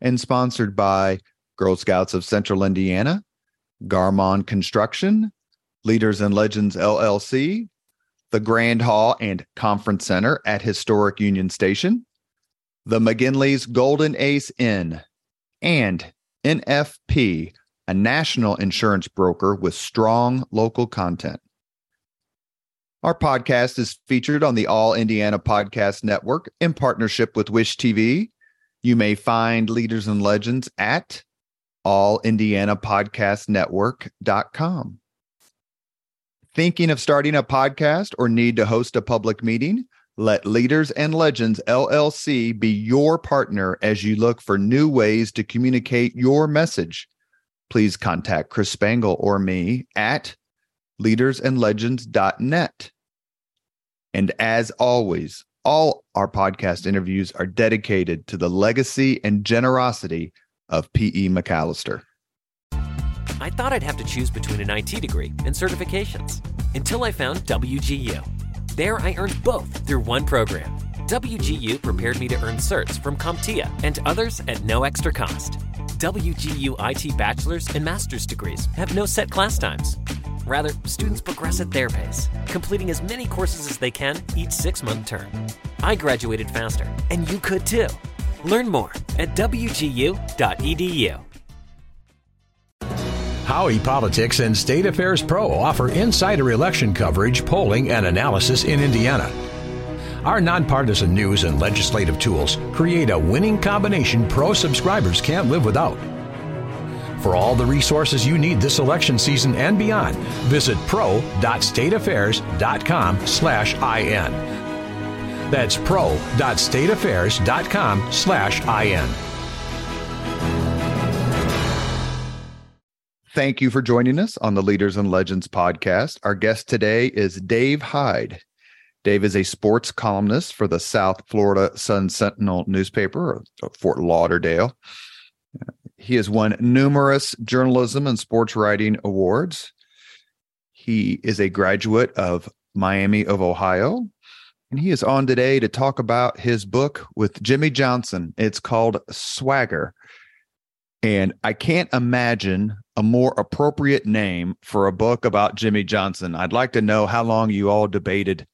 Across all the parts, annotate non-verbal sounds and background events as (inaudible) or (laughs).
and sponsored by Girl Scouts of Central Indiana, Garmong Construction, Leaders and Legends LLC, the Grand Hall and Conference Center at Historic Union Station, the McGinley's Golden Ace Inn, and NFP, a national insurance broker with strong local content. Our podcast is featured on the All Indiana Podcast Network in partnership with Wish TV you may find Leaders and Legends at allindianapodcastnetwork.com. Thinking of starting a podcast or need to host a public meeting? Let Leaders and Legends LLC be your partner as you look for new ways to communicate your message. Please contact Chris Spangle or me at leadersandlegends.net. And as always, all our podcast interviews are dedicated to the legacy and generosity of P.E. MacAllister. I thought I'd have to choose between an IT degree and certifications until I found WGU. There, I earned both through one program. WGU prepared me to earn certs from CompTIA and others at no extra cost. WGU IT bachelor's and master's degrees have no set class times. Rather, students progress at their pace, completing as many courses as they can each six month term. I graduated faster, and you could too. Learn more at wgu.edu. Howey Politics and State Affairs Pro offer insider election coverage, polling, and analysis in Indiana. Our nonpartisan news and legislative tools create a winning combination pro subscribers can't live without. For all the resources you need this election season and beyond, visit pro.stateaffairs.com slash IN. That's pro.stateaffairs.com slash IN. Thank you for joining us on the Leaders and Legends podcast. Our guest today is Dave Hyde. Dave is a sports columnist for the South Florida Sun Sentinel newspaper, of Fort Lauderdale. He has won numerous journalism and sports writing awards. He is a graduate of Miami of Ohio. And he is on today to talk about his book with Jimmy Johnson. It's called Swagger. And I can't imagine a more appropriate name for a book about Jimmy Johnson. I'd like to know how long you all debated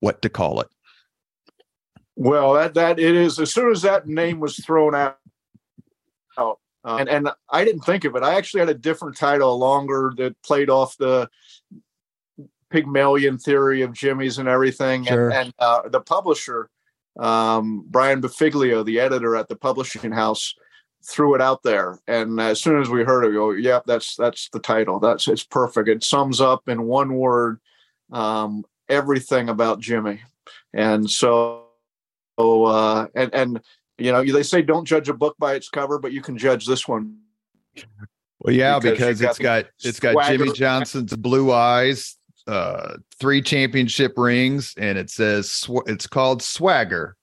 what to call it. Well, that that it is as soon as that name was thrown out, out. Uh, and and I didn't think of it. I actually had a different title, longer that played off the Pygmalion theory of Jimmy's and everything. Sure. And, and uh, the publisher, um, Brian Bafiglio, the editor at the publishing house, threw it out there. And as soon as we heard it, we go, "Yep, that's that's the title. That's it's perfect. It sums up in one word um, everything about Jimmy." And so, uh, and and you know, they say don't judge a book by its cover, but you can judge this one. Well, yeah, because, because it's got it's got Jimmy Johnson's blue eyes, uh, three championship rings, and it says it's called Swagger: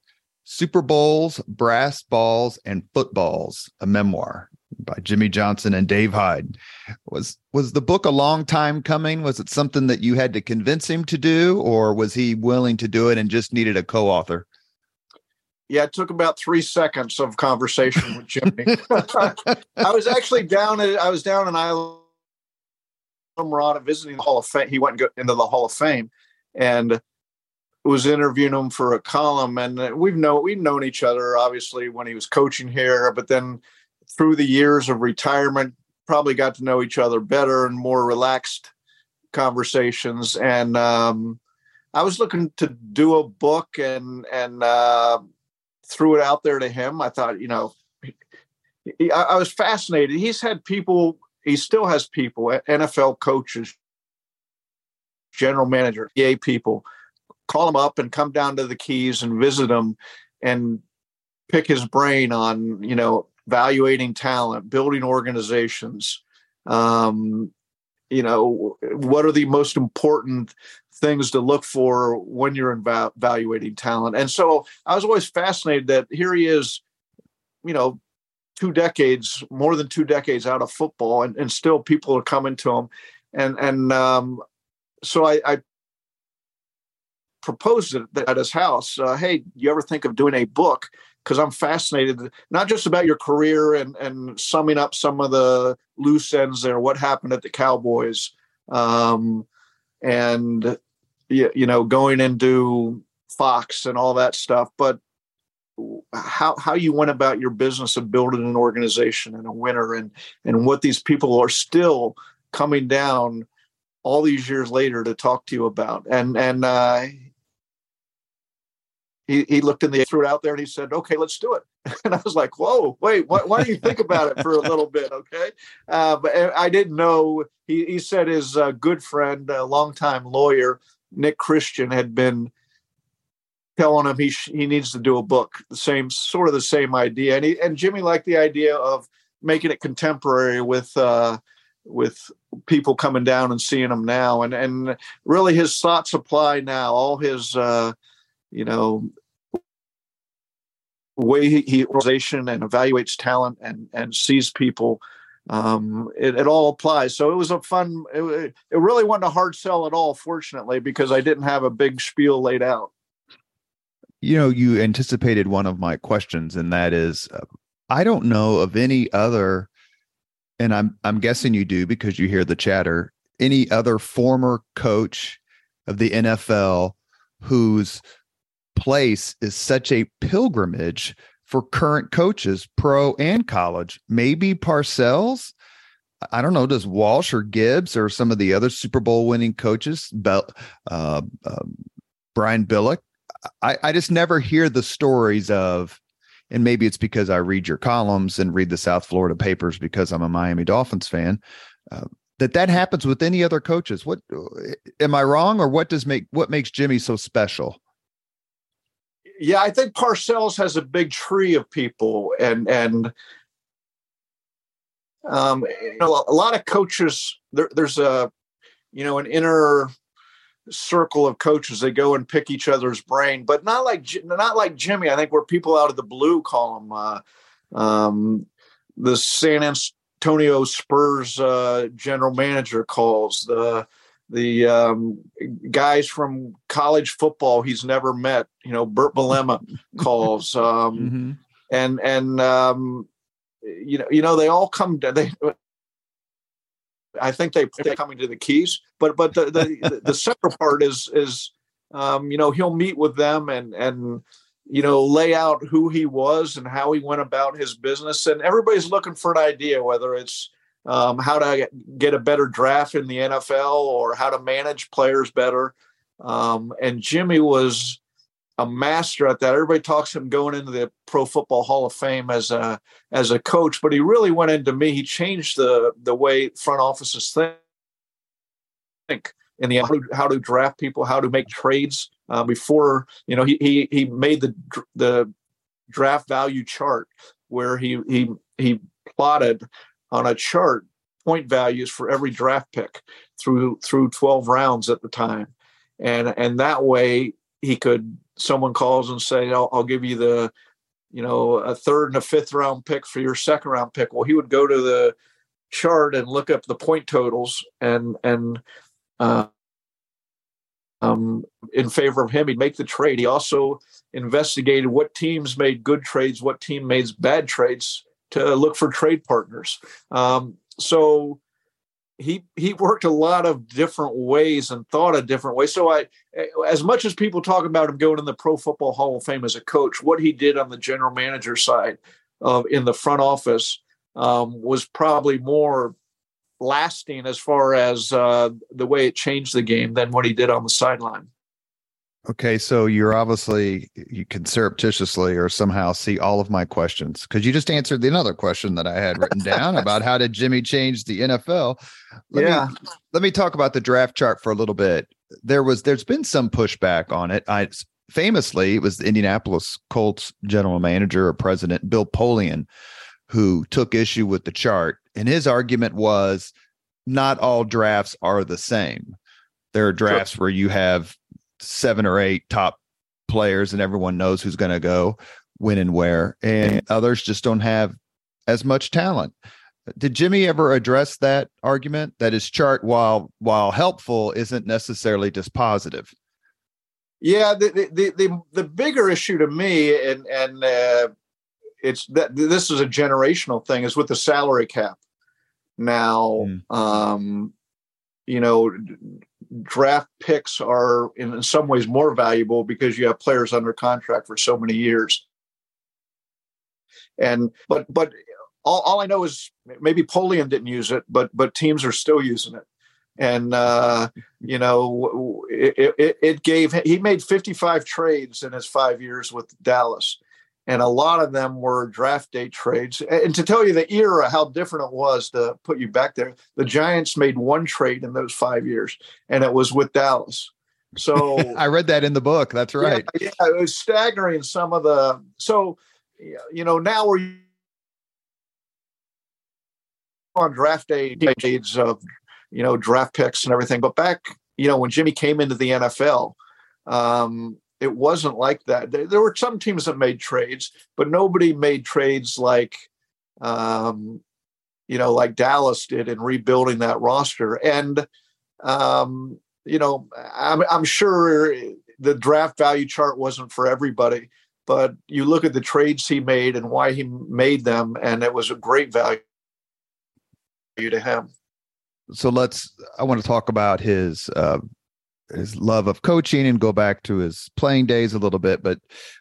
Super Bowls, Brass Balls, and Footballs, a memoir by Jimmy Johnson and Dave Hyde. Was was the book a long time coming? Was it something that you had to convince him to do, or was he willing to do it and just needed a co-author? Yeah, it took about three seconds of conversation with Jimmy. I was actually down at I was down in Island Mirada visiting the Hall of Fame. He went into the Hall of Fame and was interviewing him for a column. And we've known we've known each other obviously when he was coaching here, but then through the years of retirement, probably got to know each other better and more relaxed conversations. And um, I was looking to do a book and and uh, threw it out there to him. I thought, you know, he, I, I was fascinated. He's had people, he still has people, NFL coaches, general manager, EA people, call him up and come down to the Keys and visit him and pick his brain on, you know, evaluating talent, building organizations. Um, you know, what are the most important things to look for when you're evaluating talent? And so I was always fascinated that here he is, you know, two decades, more than two decades out of football, and, and still people are coming to him. And and um, so I, I proposed it at his house. Uh, hey, you ever think of doing a book? Because I'm fascinated, not just about your career and and summing up some of the loose ends there, what happened at the Cowboys, um, and you, you know going into Fox and all that stuff, but how how you went about your business of building an organization and a winner and and what these people are still coming down all these years later to talk to you about. And and uh, he, he looked in the threw it out there and he said okay let's do it. (laughs) And i was like whoa wait why, why do you think about it for a little bit okay? Uh, but i didn't know he, he said his uh, good friend a longtime lawyer nick christian had been telling him he sh- he needs to do a book. The same sort of the same idea, and he, and Jimmy liked the idea of making it contemporary with uh, with people coming down and seeing him now, and and really his thoughts apply now. All his uh, you know way he, he organization and evaluates talent and and sees people um, it, it, all applies. So it was a fun. It, it really wasn't a hard sell at all, fortunately, because I didn't have a big spiel laid out you know, you anticipated one of my questions, and that is, uh, I don't know of any other, and I'm I'm guessing you do because you hear the chatter. Any other former coach of the NFL whose place is such a pilgrimage for current coaches, pro and college? Maybe Parcells. I don't know. Does Walsh or Gibbs or some of the other Super Bowl winning coaches, Bel, uh, uh, Brian Billick, I, I just never hear the stories of, and maybe it's because I read your columns and read the South Florida papers because I'm a Miami Dolphins fan. Uh, that that happens with any other coaches. What am I wrong, or what does make what makes Jimmy so special? Yeah, I think Parcells has a big tree of people, and and um, you know, a lot of coaches. There, there's a you know an inner circle of coaches they go and pick each other's brain but not like not like jimmy i think where people out of the blue call him uh, um, the san antonio spurs uh, general manager calls the the um, guys from college football he's never met you know bert Bielema (laughs) calls um, mm-hmm. and and um, you know you know they all come they I think they they're coming to the keys, but but the the, the (laughs) central part is is um, you know he'll meet with them and and you know lay out who he was and how he went about his business, and everybody's looking for an idea whether it's um, how to get a better draft in the NFL or how to manage players better. Um, and Jimmy was a master at that. Everybody talks him going into the Pro Football Hall of Fame as a as a coach, but he really went into me. He changed the the way front offices think in the how to, how to draft people, how to make trades. Uh, before you know, he he he made the the draft value chart where he he he plotted on a chart point values for every draft pick through through 12 rounds at the time and and that way he could someone calls and say, I'll, I'll, give you the, you know, a third and a fifth round pick for your second round pick. Well, he would go to the chart and look up the point totals and, and, uh, um, in favor of him, he'd make the trade. He also investigated what teams made good trades, what team made bad trades to look for trade partners. Um, so he he worked a lot of different ways and thought a different way. So I, as much as people talk about him going in the Pro Football Hall of Fame as a coach, what he did on the general manager side of in the front office um, was probably more lasting as far as uh, the way it changed the game than what he did on the sideline. Okay, so you're obviously you can surreptitiously or somehow see all of my questions because you just answered the another question that I had written down about how did Jimmy change the NFL. Let yeah. Me, let me talk about the draft chart for a little bit. There was there's been some pushback on it. I famously it was the Indianapolis Colts general manager or president Bill Polian who took issue with the chart. And his argument was not all drafts are the same. There are drafts sure. where you have seven or eight top players and everyone knows who's going to go when and where, and others just don't have as much talent. Did Jimmy ever address that argument that his chart, while while helpful, isn't necessarily just positive? Yeah, the the the, the bigger issue to me, and and uh, it's that this is a generational thing, is with the salary cap. Now, mm. um, you know, draft picks are in some ways more valuable because you have players under contract for so many years. And but but all, all I know is maybe Polian didn't use it, but but teams are still using it. And uh, you know, it, it, it gave he made 55 trades in his five years with Dallas, and a lot of them were draft day trades. And to tell you the era, how different it was to put you back there, the Giants made one trade in those five years, and it was with Dallas. So (laughs) I read that in the book. That's right. Yeah, yeah, it was staggering. Some of the so you know now we're on draft day trades of you know draft picks and everything, but back you know when Jimmy came into the NFL. Um, it wasn't like that. There, were some teams that made trades, but nobody made trades like, um, you know, like Dallas did in rebuilding that roster. And, um, you know, I'm, I'm sure the draft value chart wasn't for everybody, but you look at the trades he made and why he made them, and it was a great value to him. So let's. I want to talk about his uh, his love of coaching and go back to his playing days a little bit, but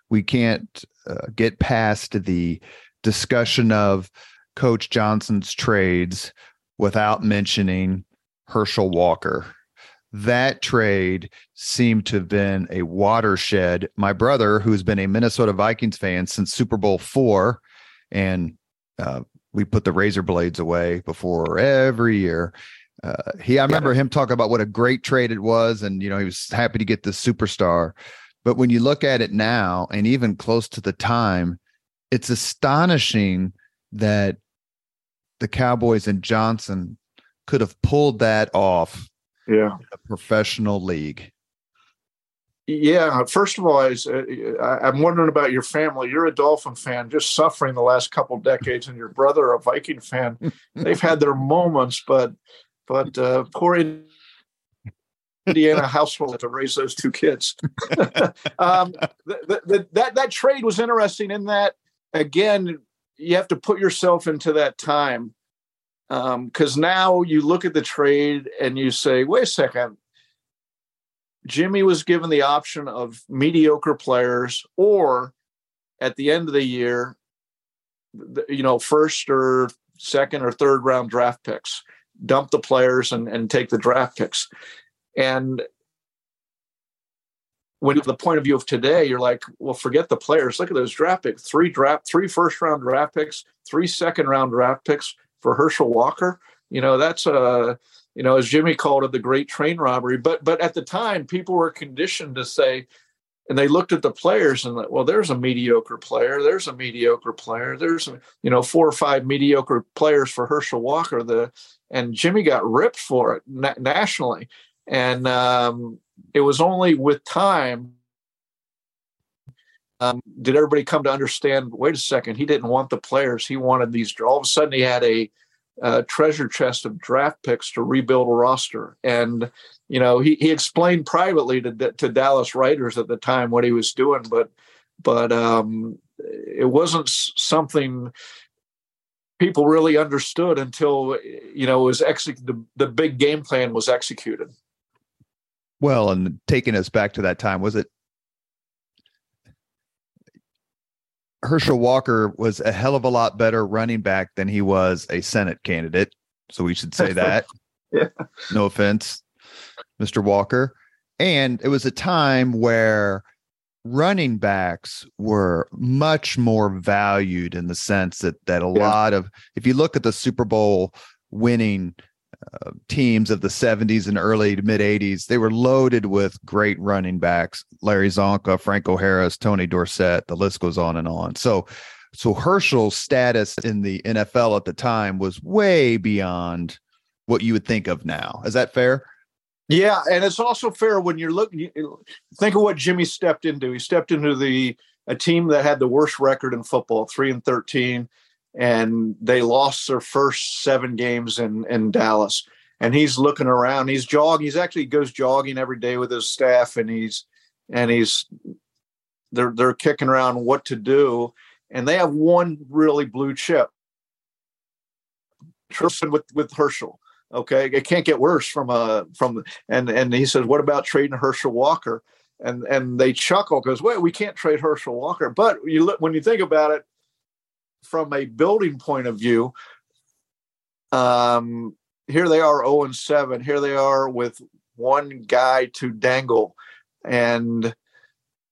we can't uh, get past the discussion of Coach Johnson's trades without mentioning Herschel Walker. That trade seemed to have been a watershed. My brother, who's been a Minnesota Vikings fan since Super Bowl four, and uh, we put the razor blades away before every year uh, he, I remember yeah. him talking about what a great trade it was, and you know he was happy to get this superstar. But when you look at it now, and even close to the time, it's astonishing that the Cowboys and Johnson could have pulled that off. Yeah, a professional league. Yeah, first of all, I I'm wondering about your family. You're a Dolphin fan, just suffering the last couple decades, and your brother a Viking fan. (laughs) They've had their moments, but but uh, poor Indiana household to raise those two kids. (laughs) um, the, the, that that trade was interesting in that again you have to put yourself into that time because um, now you look at the trade and you say, wait a second. Jimmy was given the option of mediocre players or at the end of the year, you know, first or second or third round draft picks dump the players and, and take the draft picks. And when the point of view of today, you're like, well, forget the players. Look at those draft picks: three draft, three first round draft picks, three second round draft picks for Herschel Walker. You know, that's a, you know, as Jimmy called it, the great train robbery. But but at the time, people were conditioned to say, and they looked at the players and well there's a mediocre player there's a mediocre player there's you know four or five mediocre players for herschel walker the and jimmy got ripped for it na- nationally. And um, it was only with time um, did everybody come to understand wait a second he didn't want the players he wanted these all of a sudden he had a, a treasure chest of draft picks to rebuild a roster and you know, he, he explained privately to to Dallas writers at the time what he was doing, but but um, it wasn't something people really understood until you know was exec- the, the big game plan was executed. Well, and taking us back to that time, was it Herschel Walker was a hell of a lot better running back than he was a Senate candidate. So we should say (laughs) that. yeah. No offense Mr. Walker. And it was a time where running backs were much more valued in the sense that that a yeah. lot of if you look at the Super Bowl winning teams of the 70s and early to mid 80s they were loaded with great running backs Larry Csonka, Franco Harris, Tony Dorsett the list goes on and on so so Herschel's status in the NFL at the time was way beyond what you would think of now. Is that fair? Yeah, and it's also fair when you're looking. Think of what Jimmy stepped into. He stepped into the a team that had the worst record in football, three and thirteen, and they lost their first seven games in in Dallas. And he's looking around. He's jogging. He's actually goes jogging every day with his staff, and he's and he's they're they're kicking around what to do, and they have one really blue chip. Tristan with with Herschel. Okay, it can't get worse from a from and and he says, what about trading Herschel Walker? And and they chuckle because wait, we can't trade Herschel Walker. But you look when you think about it from a building point of view, um, here they are 0 and 7. Here they are with one guy to dangle. And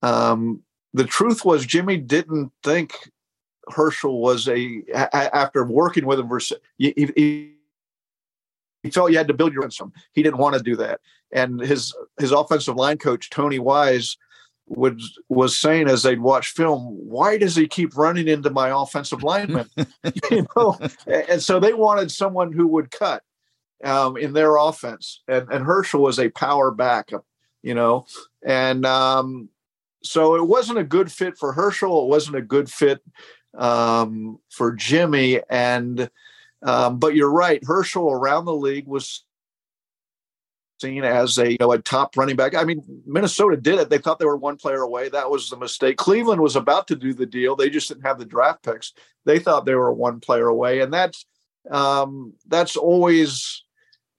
um, the truth was, Jimmy didn't think Herschel was a, after working with him, he, he, he felt you had to build your own. He didn't want to do that. And his his offensive line coach, Tony Wise, would was saying as they'd watch film, why does he keep running into my offensive lineman? (laughs) you know, and so they wanted someone who would cut um, in their offense, and, and Herschel was a power backup, you know, and um, so it wasn't a good fit for Herschel. It wasn't a good fit um, for Jimmy, and um, but you're right, Herschel around the league was seen as a, you know, a top running back. I mean, Minnesota did it. They thought they were one player away. That was the mistake. Cleveland was about to do the deal. They just didn't have the draft picks. They thought they were one player away, and that's um, that's always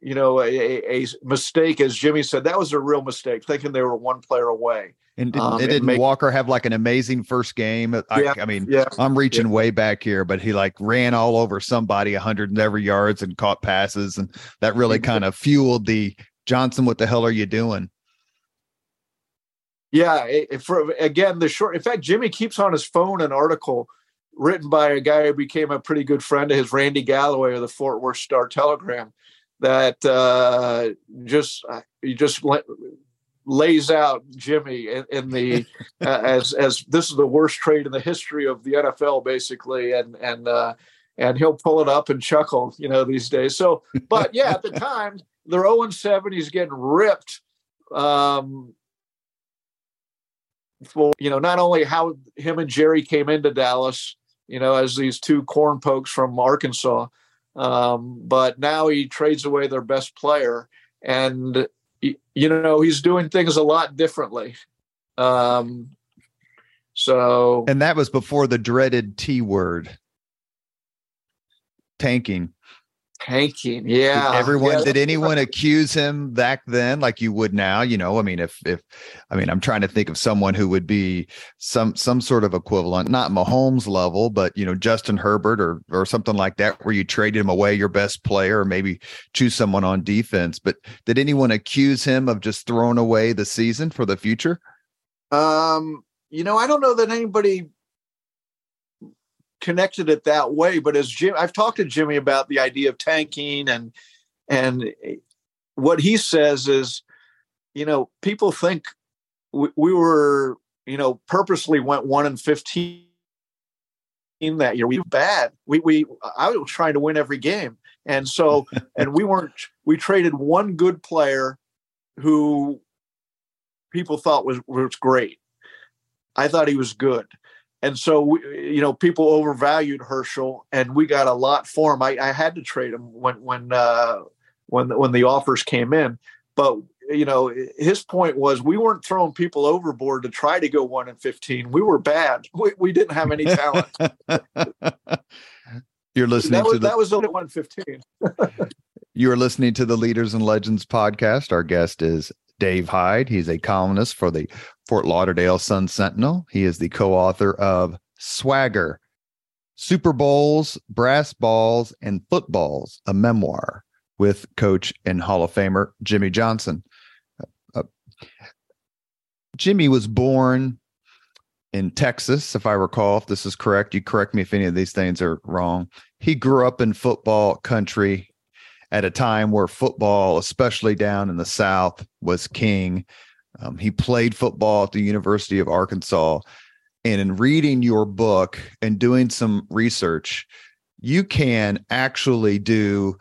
you know a, a, mistake. As Jimmy said, that was a real mistake, thinking they were one player away. And didn't, um, didn't make, Walker have like an amazing first game? I, yeah, I mean, yeah, I'm reaching yeah. way back here, but he like ran all over somebody, 100 and every yards, and caught passes, and that really kind of fueled the Johnson, what the hell are you doing? Yeah, for again the short. In fact, Jimmy keeps on his phone an article written by a guy who became a pretty good friend of his, Randy Galloway of the Fort Worth Star Telegram, that uh, just uh, he just lays out Jimmy in, in the (laughs) uh, as as this is the worst trade in the history of the NFL, basically, and and uh, and he'll pull it up and chuckle, you know, these days. So, but yeah, at the time they're 0 7. He's getting ripped. Um, for you know, not only how him and Jerry came into Dallas, you know, as these two corn pokes from Arkansas, um, but now he trades away their best player, and you know he's doing things a lot differently. Um, so, and that was before the dreaded T word, tanking tanking. Yeah. Did everyone yeah. did anyone accuse him back then like you would now? You know, I mean, if if I mean, I'm trying to think of someone who would be some some sort of equivalent, not Mahomes level, but you know, Justin Herbert or or something like that, where you traded him away your best player, or maybe choose someone on defense. But did anyone accuse him of just throwing away the season for the future? Um, you know, I don't know that anybody connected it that way. But as Jim, I've talked to Jimmy about the idea of tanking and and what he says is, you know, people think we, we were, you know, purposely went one and fifteen that year. We were bad. We we I was trying to win every game, and so (laughs) and we weren't. We traded one good player who people thought was was great. I thought he was good and so we, you know people overvalued Herschel, and we got a lot for him. I, I had to trade him when when uh, when when the offers came in, but you know his point was we weren't throwing people overboard to try to go one and fifteen. We were bad. (laughs) We, we didn't have any talent. (laughs) You're listening that was, to the, that was only one fifteen. (laughs) you are listening to the Leaders and Legends podcast. Our guest is Dave Hyde. He's a columnist for the Fort Lauderdale Sun Sentinel. He is the co author of Swagger Super Bowls, Brass Balls, and Footballs, a memoir with coach and Hall of Famer Jimmy Johnson. Uh, uh, Jimmy was born in Texas, if I recall, if this is correct. You correct me if any of these things are wrong. He grew up in football country at a time where football, especially down in the South, was king. Um, he played football at the University of Arkansas. and in reading your book and doing some research, you can actually do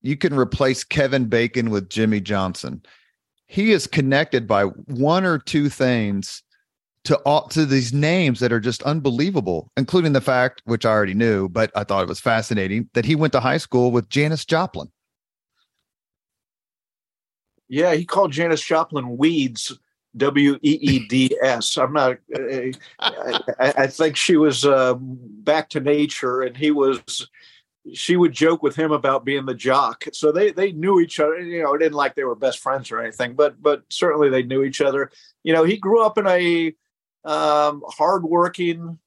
you can replace Kevin Bacon with Jimmy Johnson. He is connected by one or two things to all to these names that are just unbelievable, including the fact, which I already knew, but I thought it was fascinating, that he went to high school with Janis Joplin. Yeah, he called Janis Joplin weeds. W E E D S. I'm not. Uh, I, I, think she was uh, back to nature, and he was. She would joke with him about being the jock. So they they knew each other. You know, it didn't like they were best friends or anything, but but certainly they knew each other. You know, he grew up in a um, hardworking,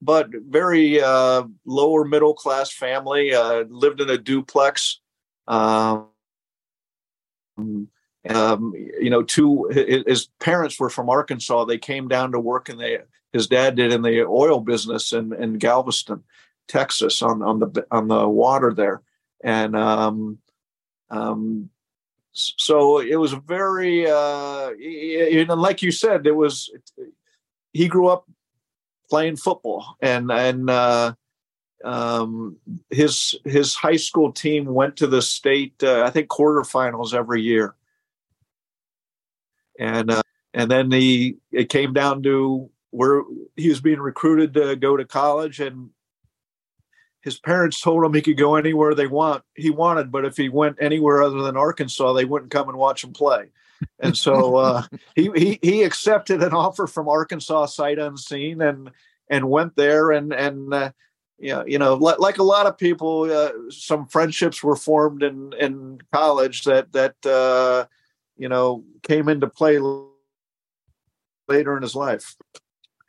but very uh, lower middle class family. Uh, lived in a duplex. Um, um, you know, two his parents were from Arkansas. They came down to work, and they his dad did in the oil business in, in Galveston, Texas, on on the on the water there, and um, um, so it was very, uh, and like you said, it was he grew up playing football, and and uh, um, his his high school team went to the state, uh, I think, quarterfinals every year, and uh, and then he it came down to where he was being recruited to go to college, and his parents told him he could go anywhere they want he wanted, but if he went anywhere other than Arkansas, they wouldn't come and watch him play and so uh, he, he he accepted an offer from Arkansas sight unseen and and went there and and uh, yeah you know like, like a lot of people uh, some friendships were formed in in college that that uh, you know came into play later in his life.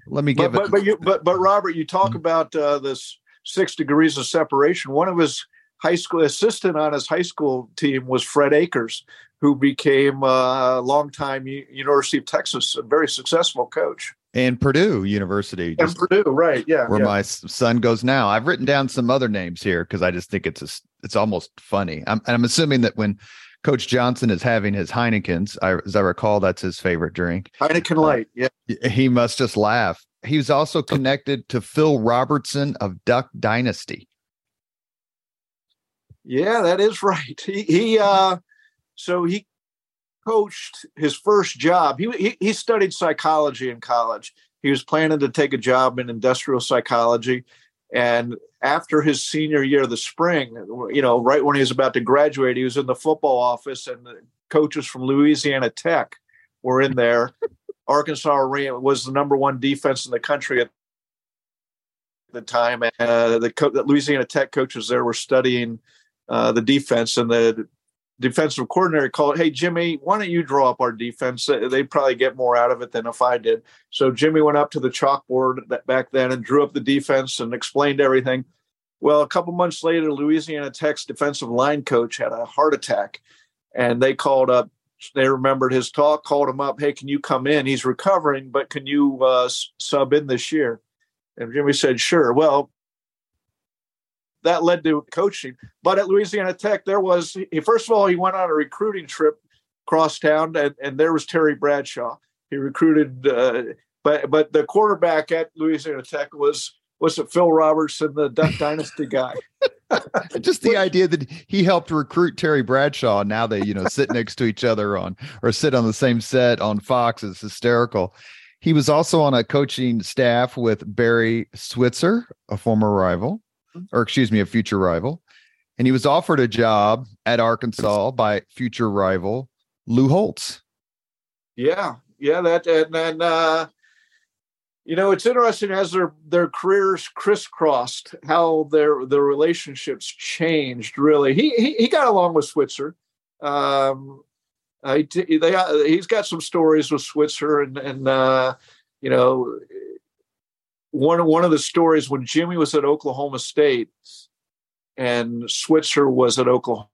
Let me give but, it. But, but you but but Robert, you talk mm-hmm. about uh, this six degrees of separation. One of his high school assistant on his high school team was Fred Akers, who became a longtime University of Texas, a very successful coach. And Purdue University. And Purdue, right? Yeah, where yeah. my son goes now. I've written down some other names here because I just think it's a, it's almost funny. I'm, I'm assuming that when Coach Johnson is having his Heinekens, I, as I recall, that's his favorite drink. Heineken uh, Light. Yeah, he must just laugh. He was also connected to Phil Robertson of Duck Dynasty. Yeah, that is (laughs) right. He he uh so he coached his first job. He, he, he studied psychology in college. He was planning to take a job in industrial psychology, and after his senior year, the spring, you know, right when he was about to graduate, he was in the football office, and the coaches from Louisiana Tech were in there. (laughs) Arkansas was the number one defense in the country at the time, and uh, the, co- the Louisiana Tech coaches there were studying uh, the defense, and the defensive coordinator called, "Hey Jimmy, why don't you draw up our defense? They'd probably get more out of it than if I did." So Jimmy went up to the chalkboard back then and drew up the defense and explained everything. Well, a couple months later, Louisiana Tech's defensive line coach had a heart attack, and they called up. They remembered his talk, called him up. Hey, can you come in? He's recovering, but can you uh, sub in this year? And Jimmy said, "Sure." Well, that led to coaching. But at Louisiana Tech, there was first of all, he went on a recruiting trip across town, and, and there was Terry Bradshaw. He recruited, uh, but but the quarterback at Louisiana Tech was was it Phil Robertson, the Duck (laughs) Dynasty guy. (laughs) Just the idea that he helped recruit Terry Bradshaw. Now they you know sit next to each other on or sit on the same set on Fox is hysterical. He was also on a coaching staff with Barry Switzer, a former rival or excuse me, a future rival. And he was offered a job at Arkansas by future rival Lou Holtz. Yeah, yeah, that and then uh, you know it's interesting as their their careers crisscrossed, how their their relationships changed. Really, he he, he got along with Switzer. Um, uh, he, they, uh, he's got some stories with Switzer, and and uh, you know one one of the stories when Jimmy was at Oklahoma State and Switzer was at Oklahoma.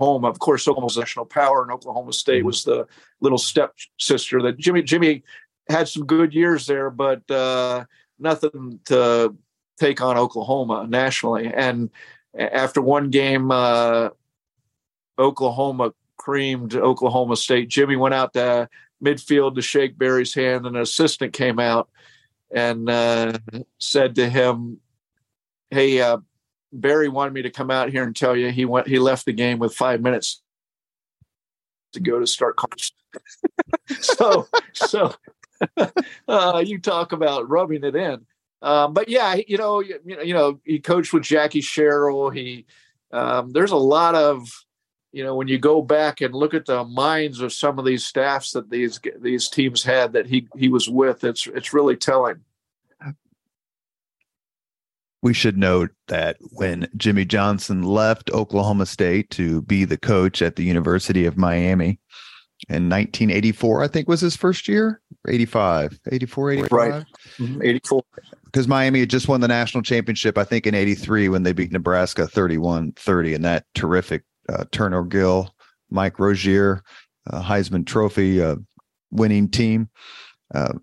Of course, Oklahoma Oklahoma's national power, and Oklahoma State was the little step sister that Jimmy Jimmy had some good years there, but uh, nothing to take on Oklahoma nationally. And after one game, uh, Oklahoma creamed Oklahoma State. Jimmy went out to midfield to shake Barry's hand, and an assistant came out and uh, said to him, "Hey, uh, Barry wanted me to come out here and tell you he went. He left the game with five minutes to go to start college. (laughs) so, so (laughs) uh, you talk about rubbing it in. Um, but yeah, you know, you, you know, he coached with Jackie Sherrill. He um, there's a lot of you know when you go back and look at the minds of some of these staffs that these these teams had that he he was with. It's it's really telling. We should note that when Jimmy Johnson left Oklahoma State to be the coach at the University of Miami in 1984, I think was his first year, 85, 84, 85. Right. Mm-hmm. 84. Because Miami had just won the national championship, I think, in 83 when they beat Nebraska 31 30 in that terrific uh, Turner Gill, Mike Rozier, uh, Heisman Trophy uh, winning team. Uh,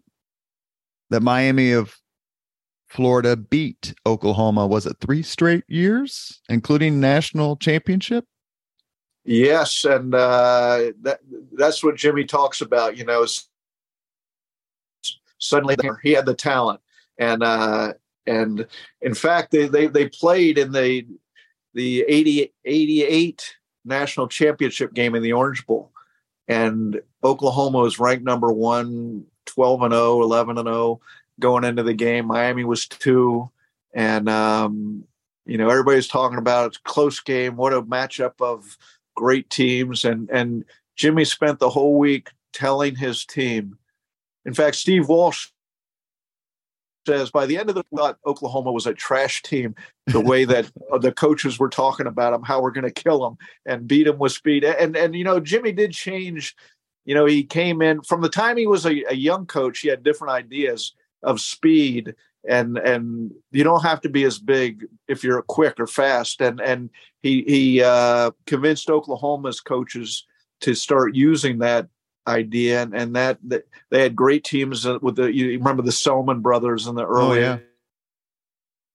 that Miami of Florida beat Oklahoma, was it three straight years, including national championship? Yes, and uh, that that's what Jimmy talks about. You know, suddenly he had the talent, and uh, and in fact, they, they they played in the the 80, 88 national championship game in the Orange Bowl, and Oklahoma was ranked number one, 12 and 0, 11 and 0 going into the game. Miami was two, and um, you know everybody's talking about it's a close game. What a matchup of great teams, and and Jimmy spent the whole week telling his team. In fact, Steve Walsh says by the end of the thought Oklahoma was a trash team. The way that (laughs) the coaches were talking about them, how we're going to kill them and beat them with speed, and and you know Jimmy did change. You know, he came in from the time he was a, a young coach. He had different ideas of speed and and you don't have to be as big if you're quick or fast and and he he uh, convinced Oklahoma's coaches to start using that idea and, and that, that they had great teams with the you remember the Selmon brothers in the early oh,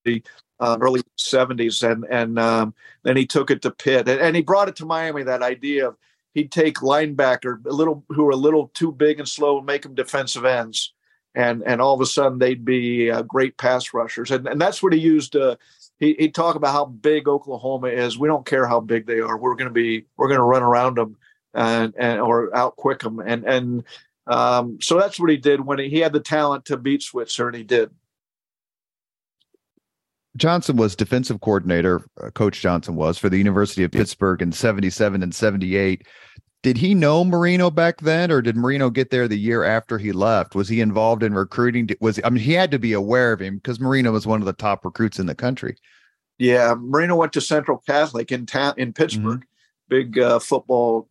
yeah. uh, early 70s and and um, then he took it to Pitt and, and he brought it to Miami that idea of he'd take linebacker a little who are a little too big and slow and make them defensive ends and and all of a sudden they'd be uh, great pass rushers, and and that's what he used. Uh, he he'd talk about how big Oklahoma is. We don't care how big they are. We're going to be we're going to run around them and and or out quick them, and and um, so that's what he did when he, he had the talent to beat Switzer, and he did. Johnson was defensive coordinator, uh, Coach Johnson was for the University of Pittsburgh in 77 and 78 did he know Marino back then, or did Marino get there the year after he left? Was he involved in recruiting? Was I mean, he had to be aware of him because Marino was one of the top recruits in the country. Yeah, Marino went to Central Catholic in town in Pittsburgh, mm-hmm. big uh, football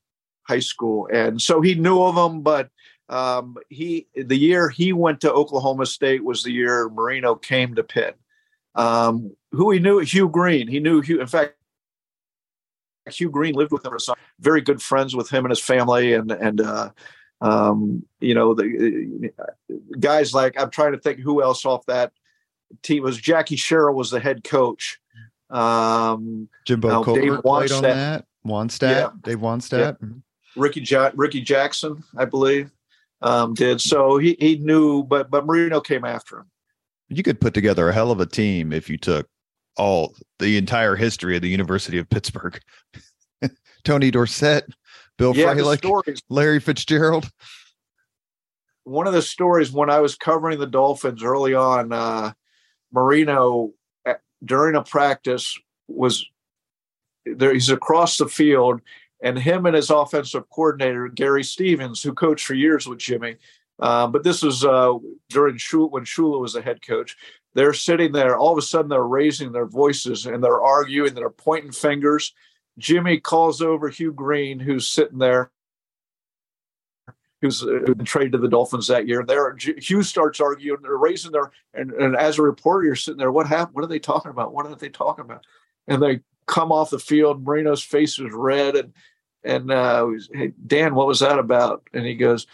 high school, and so he knew of him. But um, he the year he went to Oklahoma State was the year Marino came to Pitt. Um, who he knew, Hugh Green. He knew Hugh. In fact, Hugh Green lived with him. So very good friends with him and his family, and and uh, um, you know the uh, guys like I'm trying to think who else off that team was Jackie Sherrill was the head coach. Um, Jimbo Covert Dave played on that. Yeah. Dave Wannstedt, yeah. Ricky ja- Ricky Jackson, I believe, um, did. So he he knew, but but Marino came after him. You could put together a hell of a team if you took all the entire history of the University of Pittsburgh. (laughs) Tony Dorsett, Bill yeah, Fralic, Larry Fitzgerald. One of the stories when I was covering the Dolphins early on, uh, Marino uh, during a practice was there. He's across the field, and him and his offensive coordinator Gary Stevens, who coached for years with Jimmy, uh, but this was uh, during Shula, when Shula was the head coach. They're sitting there. All of a sudden, they're raising their voices and they're arguing. They're pointing fingers. Jimmy calls over Hugh Green, who's sitting there, who's uh, traded to the Dolphins that year. There, Hugh starts arguing. They're raising their and, and as a reporter, you're sitting there. What happened? What are they talking about? What are they talking about? And they come off the field. Marino's face is red, and and uh, hey Dan, what was that about? And he goes,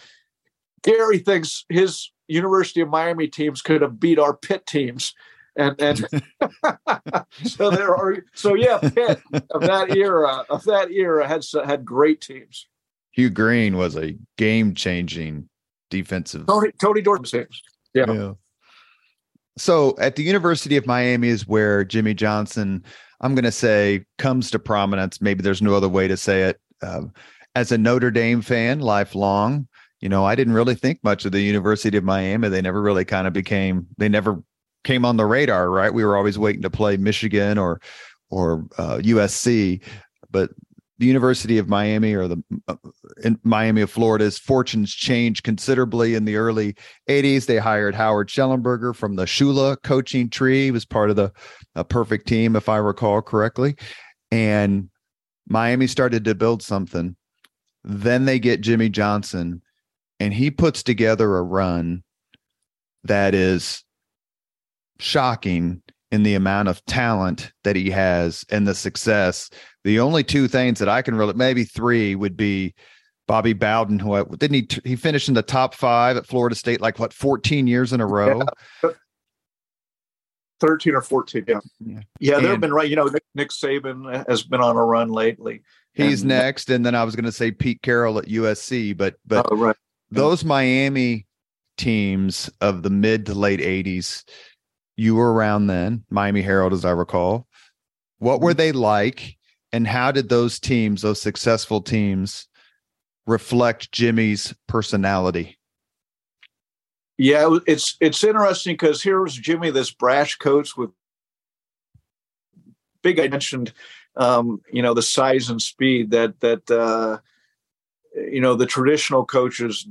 Gary thinks his University of Miami teams could have beat our Pitt teams. And and (laughs) (laughs) so there are so yeah, Pitt of that era of that era had had great teams. Hugh Green was a game changing defensive. Tony, Tony. Yeah. yeah. So at the University of Miami is where Jimmy Johnson, I'm going to say, comes to prominence. Maybe there's no other way to say it. Uh, as a Notre Dame fan, lifelong, you know, I didn't really think much of the University of Miami. They never really kind of became, they never came on the radar, right? We were always waiting to play Michigan or or uh, USC, but the University of Miami or the uh, in Miami of Florida's fortunes changed considerably in the early 80s. They hired Howard Schnellenberger from the Shula coaching tree. He was part of the perfect team, if I recall correctly. And Miami started to build something. Then they get Jimmy Johnson, and he puts together a run that is shocking in the amount of talent that he has and the success. The only two things that I can really, maybe three, would be Bobby Bowden, who didn't he? He finished in the top five at Florida State, like what, 14 years in a row. Yeah. 13 or 14 yeah yeah, yeah there have been right you know Nick, Nick, Saban has been on a run lately he's and, next and then i was going to say pete carroll at usc but but oh, right. those miami teams of the mid to late 80s you were around then, Miami Herald, as I recall. What were mm-hmm. they like, and how did those teams, those successful teams, reflect Jimmy's personality? Yeah, it's it's interesting because here's Jimmy, this brash coach with big. I mentioned, um, you know, the size and speed that that uh, you know the traditional coaches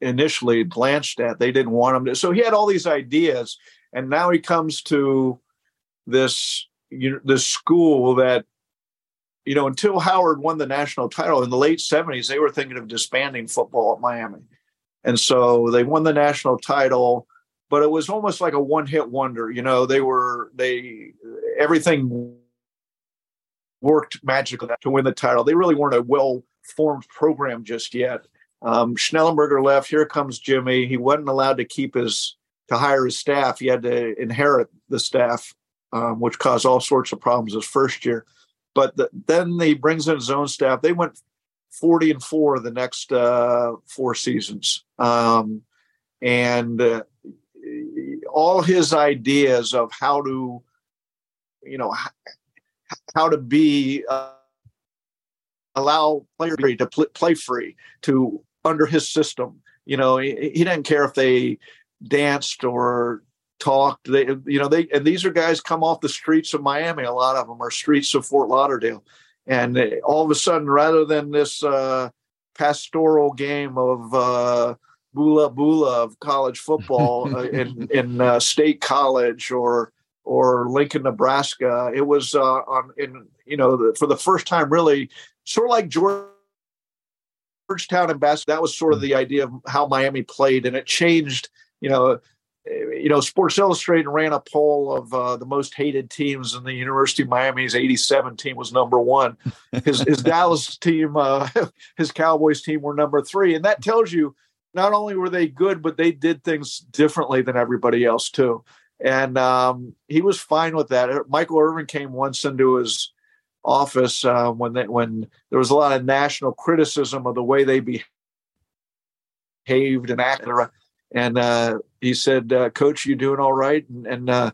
initially glanced at. They didn't want him to. So he had all these ideas, and now he comes to this you know, this school that you know until Howard won the national title in the late 70s they were thinking of disbanding football at Miami and so they won the national title but it was almost like a one hit wonder you know they were they everything worked magically to win the title they really weren't a well formed program just yet um, Schnellenberger left here comes Jimmy he wasn't allowed to keep his to hire his staff. He had to inherit the staff, um, which caused all sorts of problems his first year. But the, then he brings in his own staff. They went 40 and four the next uh, four seasons. Um, and uh, all his ideas of how to, you know, how to be, uh, allow players to play, play free to under his system. You know, he, he didn't care if they danced or talked. They, you know, they and these are guys come off the streets of Miami. A lot of them are streets of Fort Lauderdale, and all of a sudden, rather than this uh, pastoral game of uh, boola boola of college football (laughs) uh, in in uh, State College or or Lincoln, Nebraska, it was uh, on in you know for the first time really sort of like George. Georgetown and basketball. That was sort of the idea of how Miami played, and it changed you know, you know, Sports Illustrated ran a poll of uh, the most hated teams, and the University of Miami's '87 team was number one. (laughs) His, his Dallas team, uh, (laughs) his Cowboys team, were number three, and that tells you not only were they good, but they did things differently than everybody else too. And um, he was fine with that. Michael Irvin came once into his office uh, when they, when there was a lot of national criticism of the way they behaved and acted and uh, he said, uh, "Coach, you doing all right?" And, and uh,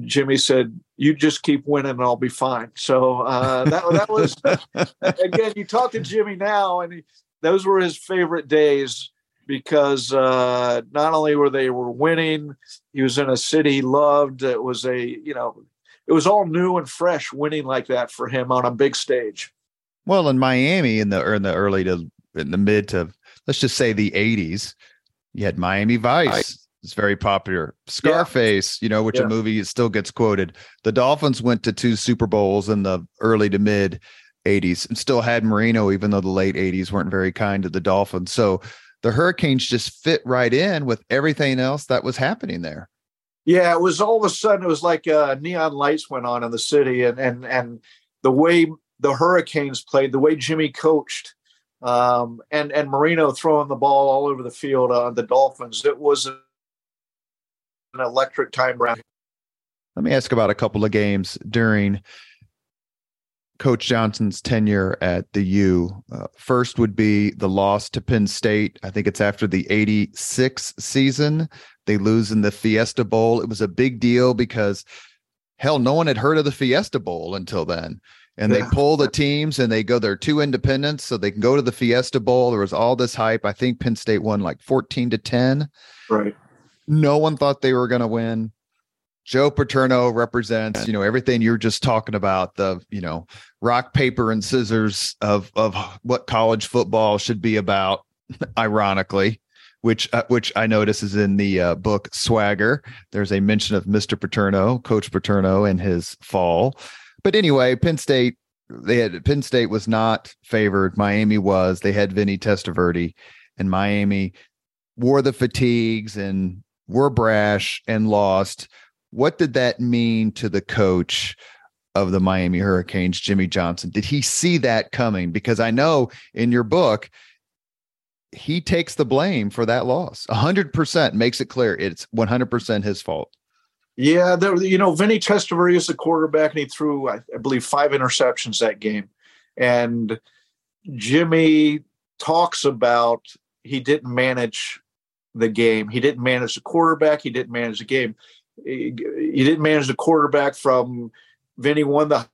Jimmy said, "You just keep winning, and I'll be fine." So uh, that that was (laughs) again. You talk to Jimmy now, and he, those were his favorite days because uh, not only were they were winning, he was in a city he loved. It was a you know, it was all new and fresh winning like that for him on a big stage. Well, in Miami in the in the early to in the mid to let's just say the 80s you had Miami Vice. It's very popular. Scarface, yeah. you know, which yeah. a movie still gets quoted. The Dolphins went to two Super Bowls in the early to mid 80s and still had Marino, even though the late 80s weren't very kind to the Dolphins. So the Hurricanes just fit right in with everything else that was happening there. Yeah, it was all of a sudden it was like uh, neon lights went on in the city, and and and the way the Hurricanes played, the way Jimmy coached, um, and and Marino throwing the ball all over the field on the Dolphins. It was an electric time round. Let me ask about a couple of games during Coach Johnson's tenure at the U. Uh, first would be the loss to Penn State. I think it's after the 86 season. They lose in the Fiesta Bowl. It was a big deal because, hell, no one had heard of the Fiesta Bowl until then. And yeah. they pull the teams and they go, they're two independents, so they can go to the Fiesta Bowl. There was all this hype. I think Penn State won like 14 to 10. Right. No one thought they were going to win. Joe Paterno represents, you know, everything you're just talking about, the, you know, rock, paper, and scissors of of what college football should be about, (laughs) ironically, which uh, which I notice is in the uh, book Swagger. There's a mention of Mr. Paterno, Coach Paterno, and his fall. But anyway, Penn State, they had Penn State was not favored. Miami was. They had Vinny Testaverde, and Miami wore the fatigues and were brash and lost what did that mean to the coach of the Miami Hurricanes, Jimmy Johnson? Did he see that coming? Because I know in your book, he takes the blame for that loss. 100% makes it clear it's 100% his fault. Yeah, there, you know, Vinny Testaverde is the quarterback, and he threw, I, I believe, five interceptions that game. And Jimmy talks about he didn't manage the game. He didn't manage the quarterback. He didn't manage the game he, didn't manage the quarterback from Vinny won the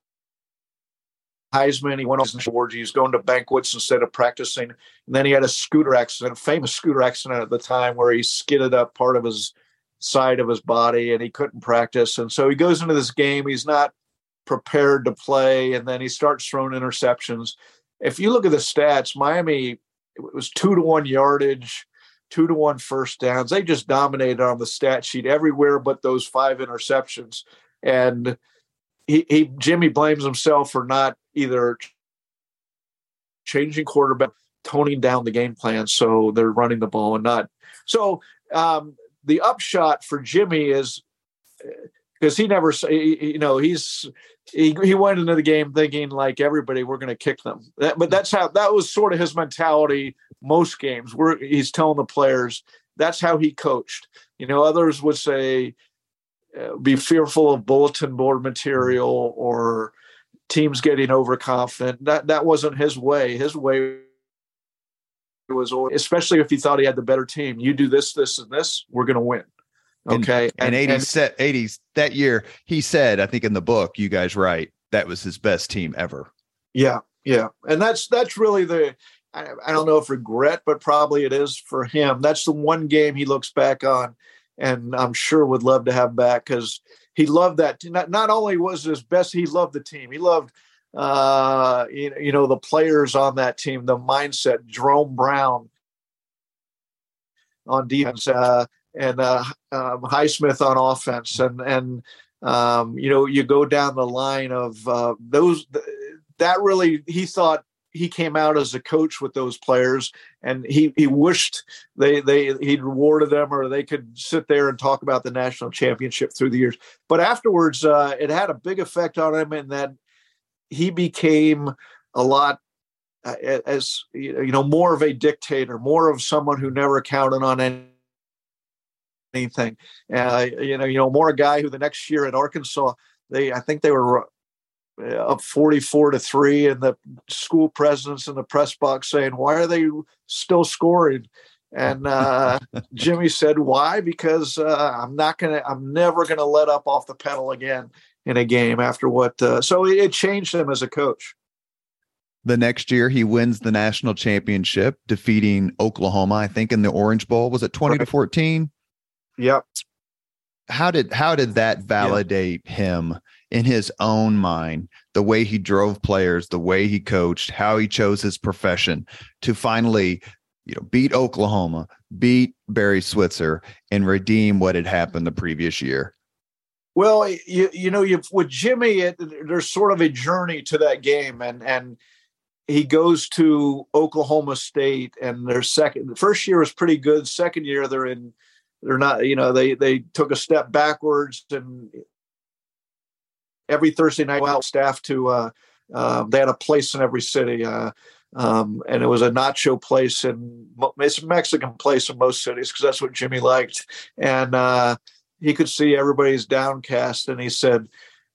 Heisman. He went on awards. He was going to banquets instead of practicing. And then he had a scooter accident, a famous scooter accident at the time where he skidded up part of his side of his body and he couldn't practice. And so he goes into this game. He's not prepared to play. And then he starts throwing interceptions. If you look at the stats, Miami, it was two to one yardage two to one first downs. They just dominated on the stat sheet everywhere but those five interceptions. And he, he Jimmy blames himself for not either changing quarterback, toning down the game plan so they're running the ball and not. So um, the upshot for Jimmy is because he never, you know, he's he, he went into the game thinking like everybody we're going to kick them. That, but that's how that was sort of his mentality most games. Where he's telling the players that's how he coached. You know others would say uh, be fearful of bulletin board material or teams getting overconfident. That that wasn't his way. His way was always, especially if he thought he had the better team you do this this and this we're going to win Okay. And, and 80s set 80s that year, he said, I think in the book, you guys write, that was his best team ever. Yeah. Yeah. And that's that's really the I, I don't know if regret, but probably it is for him. That's the one game he looks back on and I'm sure would love to have back because he loved that. Not, not only was his best, he loved the team. He loved uh you, you know the players on that team, the mindset, Jerome Brown on defense, uh, and uh, um, Highsmith on offense, and and um, you know you go down the line of uh, those. That really, he thought he came out as a coach with those players, and he he wished they they he'd rewarded them or they could sit there and talk about the national championship through the years. But afterwards, uh, it had a big effect on him in that he became a lot uh, as you know more of a dictator, more of someone who never counted on any anything. Uh, you know, you know, more a guy who the next year at Arkansas, they I think they were uh, up 44 to 3 and the school presidents in the press box saying why are they still scoring? And uh, (laughs) jimmy said why? Because uh, i'm not gonna i'm never gonna let up off the pedal again in a game after what uh, so it, it changed him as a coach the next year he wins the national championship defeating oklahoma i think in the orange bowl was it 20 right. to 14 Yep. How did how did that validate yeah. him in his own mind, the way he drove players, the way he coached, how he chose his profession to finally, you know, beat Oklahoma, beat Barry Switzer, and redeem what had happened the previous year? Well, you you know, you with Jimmy, it, there's sort of a journey to that game, and and he goes to Oklahoma State, and their second, the first year was pretty good. Second year, they're in they're not you know they they took a step backwards and every thursday night out staff to uh, uh, they had a place in every city uh, um, and it was a nacho place and it's a mexican place in most cities because that's what jimmy liked and uh, he could see everybody's downcast and he said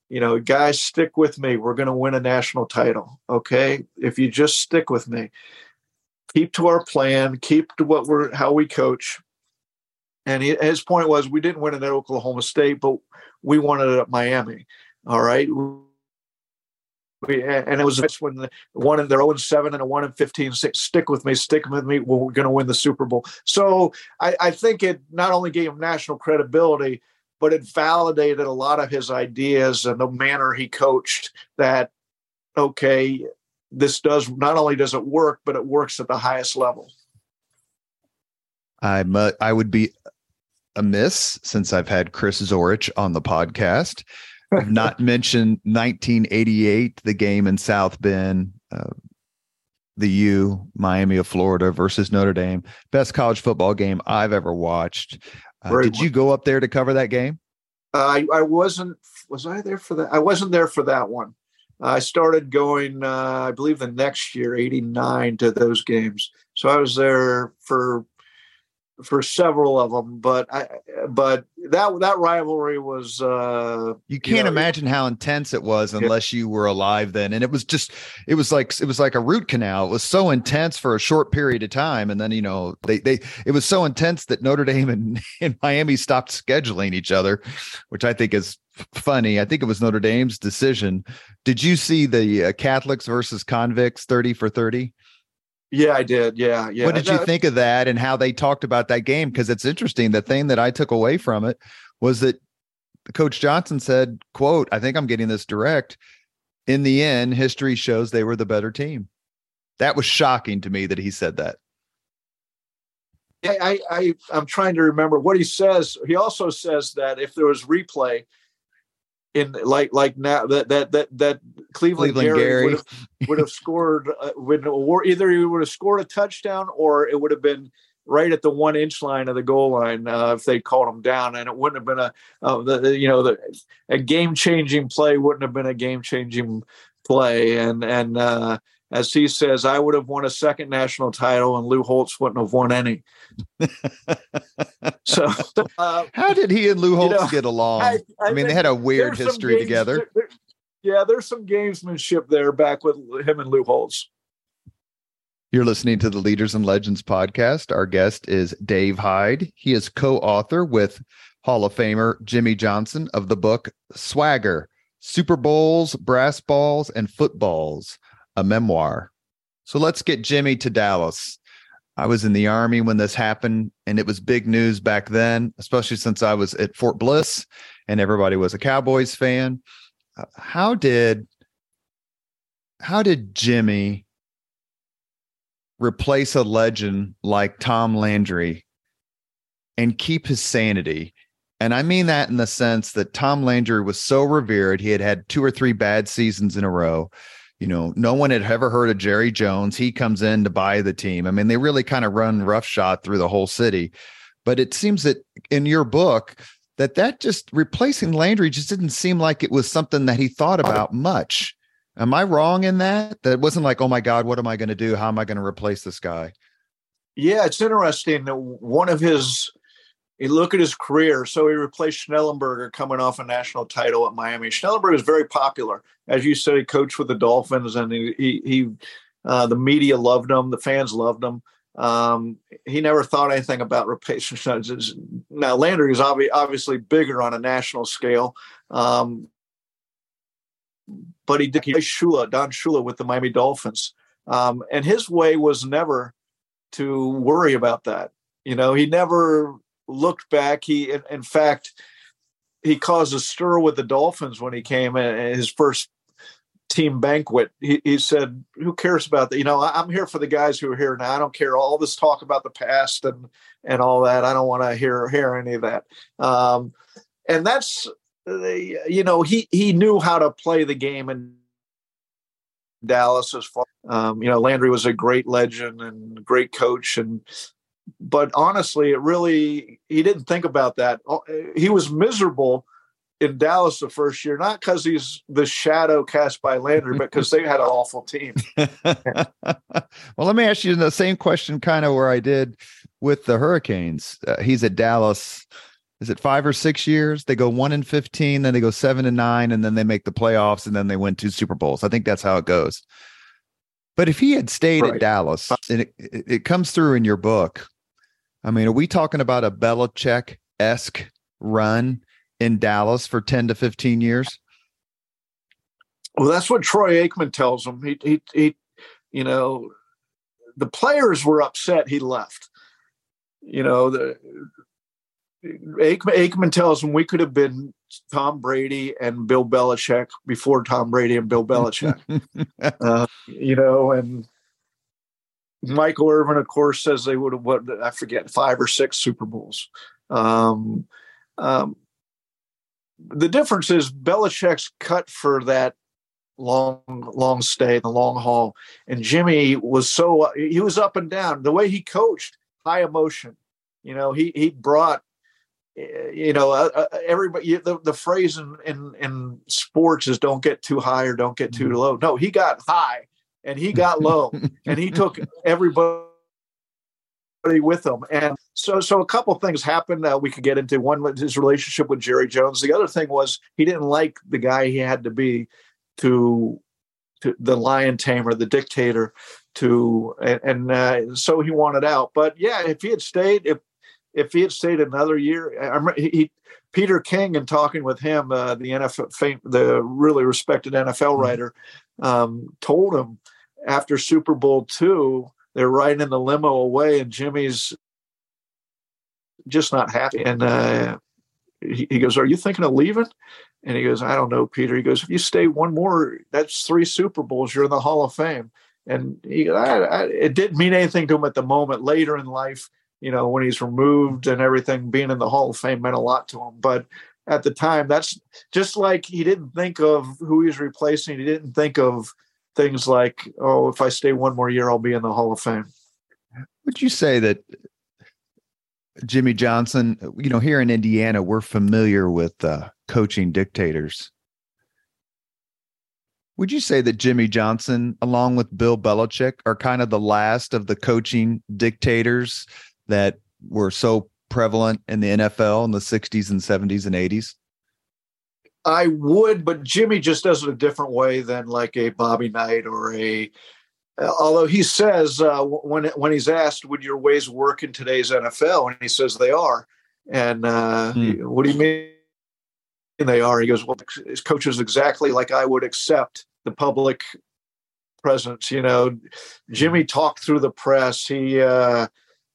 you know, guys, stick with me. We're going to win a national title. Okay. If you just stick with me, keep to our plan, keep to what we're, how we coach. And he, his point was, we didn't win it at Oklahoma State, but we won it at Miami. All right. And it was when the one in their own 7 and a 1 in 15 stick with me stick with me we're going to win the super bowl. So I, I think it not only gave him national credibility but it validated a lot of his ideas and the manner he coached that okay this does not only does it work but it works at the highest level. I i would be amiss since i've had chris zorich on the podcast I've not mentioned 1988 the game in south bend uh, the U, Miami of Florida versus Notre Dame. Best college football game I've ever watched. Uh, did you go up there to cover that game? Uh, I, I wasn't. Was I there for that? I wasn't there for that one. I started going, uh, I believe, the next year, '89, to those games. So I was there for for several of them, but I but that that rivalry was uh you can't you know, imagine how intense it was unless you were alive then and it was just it was like it was like a root canal. It was so intense for a short period of time and then you know they they it was so intense that Notre Dame and, (laughs) and Miami stopped scheduling each other which I think is funny. I think it was Notre Dame's decision. Did you see the uh, Catholics versus convicts 30 for 30 yeah, I did. Yeah, yeah. What did you think of that and how they talked about that game? Because it's interesting. The thing that I took away from it was that Coach Johnson said, "quote I think I'm getting this direct. In the end, history shows they were the better team." That was shocking to me that he said that. I, I I'm trying to remember what he says. He also says that if there was replay, in like like now that that that that Cleveland, Cleveland Gary, Gary. Would, have, would have (laughs) scored uh, would, or either he would have scored a touchdown or it would have been right at the one inch line of the goal line uh, if they called him down, and it wouldn't have been a uh, the, you know the a game changing play wouldn't have been a game changing play, and and uh, as he says, I would have won a second national title, and Lou Holtz wouldn't have won any. (laughs) so, uh, how did he and Lou Holtz you know, get along? I, I, I mean, they had a weird history games, together. There, there, yeah, there's some gamesmanship there back with him and Lou Holtz. You're listening to the Leaders and Legends podcast. Our guest is Dave Hyde. He is co author with Hall of Famer Jimmy Johnson of the book Swagger Super Bowls, Brass Balls, and Footballs a memoir. So let's get Jimmy to Dallas. I was in the army when this happened, and it was big news back then, especially since I was at Fort Bliss and everybody was a Cowboys fan. Uh, how did how did Jimmy replace a legend like Tom Landry and keep his sanity? And I mean that in the sense that Tom Landry was so revered. He had had two or three bad seasons in a row you know, no one had ever heard of Jerry Jones. He comes in to buy the team. I mean, they really kind of run roughshod through the whole city. But it seems that in your book, that that just replacing Landry just didn't seem like it was something that he thought oh. about much. Am I wrong in that? That wasn't like, oh my God, what am I going to do? How am I going to replace this guy? Yeah, it's interesting. One of his you look at his career. So he replaced Schnellenberger coming off a national title at Miami. Schnellenberger was very popular, as you said. He coached with the Dolphins, and he, he, he uh, the media loved him, the fans loved him. Um, he never thought anything about replacing. Now Landry is obvi- obviously bigger on a national scale, um, but he did Shula, Don Shula with the Miami Dolphins, um, and his way was never to worry about that. You know, he never looked back. He, in, in fact, he caused a stir with the Dolphins when he came in his first team banquet. He, he said, "Who cares about that? You know, I'm here for the guys who are here now. I don't care all this talk about the past and and all that. I don't want to hear hear any of that." Um, and that's the, you know he he knew how to play the game in Dallas as far. Um, you know, Landry was a great legend and great coach, and but honestly, it really he didn't think about that. Oh, he was miserable in Dallas the first year, not because he's the shadow cast by Landry, but because they had an awful team. (laughs) (laughs) well, let me ask you the same question, kind of where I did with the Hurricanes. Uh, he's at Dallas. is it five or six years? They go one and 15, then they go seven and nine, and then they make the playoffs, and then they win two Super Bowls. I think that's how it goes. But if he had stayed right. at Dallas, and it, it comes through in your book, I mean, are we talking about a Belichick esque run in Dallas for 10 to 15 years? Well, that's what Troy Aikman tells him. He, he, he, you know, the players were upset he left. You know, the Aikman, Aikman tells him we could have been Tom Brady and Bill Belichick before Tom Brady and Bill Belichick. (laughs) uh, you know, and Michael Irvin, of course, says they would have what I forget five or six Super Bowls. Um, um, the difference is Belichick's cut for that long, long stay, the long haul, and Jimmy was so he was up and down. The way he coached, high emotion. You know, he he brought you know, uh, uh, everybody, the, the phrase in, in, in sports is don't get too high or don't get too mm-hmm. low. No, he got high and he got low (laughs) and he took everybody with him. And so, so a couple things happened that we could get into. One was his relationship with Jerry Jones. The other thing was he didn't like the guy he had to be to, to the lion tamer, the dictator to, and, and uh, so he wanted out. But yeah, if he had stayed, if if he had stayed another year, I he, Peter King and talking with him, uh, the NFL, the really respected NFL mm-hmm. writer, um, told him after Super Bowl two, they're riding the limo away, and Jimmy's just not happy. And uh, he, he, goes, "Are you thinking of leaving?" And he goes, "I don't know, Peter." He goes, "If you stay one more, that's three Super Bowls. You're in the Hall of Fame." And he, I, I, it didn't mean anything to him at the moment. Later in life, you know, when he's removed and everything, being in the Hall of Fame meant a lot to him. But at the time, that's just like he didn't think of who he was replacing. He didn't think of things like, oh, if I stay one more year, I'll be in the Hall of Fame. Would you say that Jimmy Johnson, you know, here in Indiana, we're familiar with uh, coaching dictators. Would you say that Jimmy Johnson, along with Bill Belichick, are kind of the last of the coaching dictators that were so prevalent in the NFL in the 60s and 70s and 80s? I would, but Jimmy just does it a different way than like a Bobby Knight or a. Although he says uh, when when he's asked, "Would your ways work in today's NFL?" and he says they are, and uh, hmm. what do you mean they are? He goes, "Well, his coach is exactly like I would accept the public presence." You know, Jimmy talked through the press. He uh,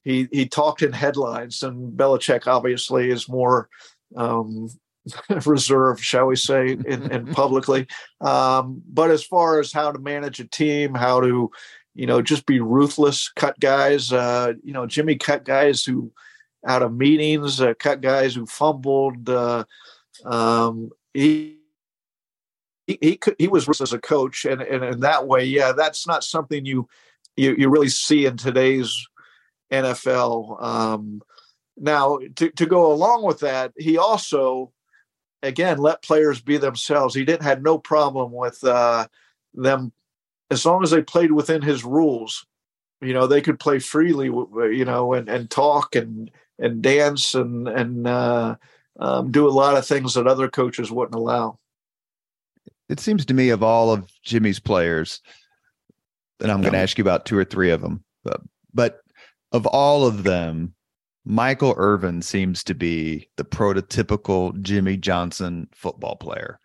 he he talked in headlines, and Belichick obviously is more um, (laughs) reserved, shall we say, in, in (laughs) publicly. Um, but as far as how to manage a team, how to you know just be ruthless, cut guys. Uh, you know, Jimmy cut guys who out of meetings, uh, cut guys who fumbled. Uh, um, he he he, could, he was as a coach, and, and in that way, yeah, that's not something you you, you really see in today's NFL. Um, now, to, to go along with that, he also, again, let players be themselves. He didn't had no problem with uh, them as long as they played within his rules. You know, they could play freely. You know, and, and talk and and dance and and uh, um, do a lot of things that other coaches wouldn't allow. It seems to me of all of Jimmy's players, and I'm going to ask you about two or three of them, but, but of all of them, Michael Irvin seems to be the prototypical Jimmy Johnson football player.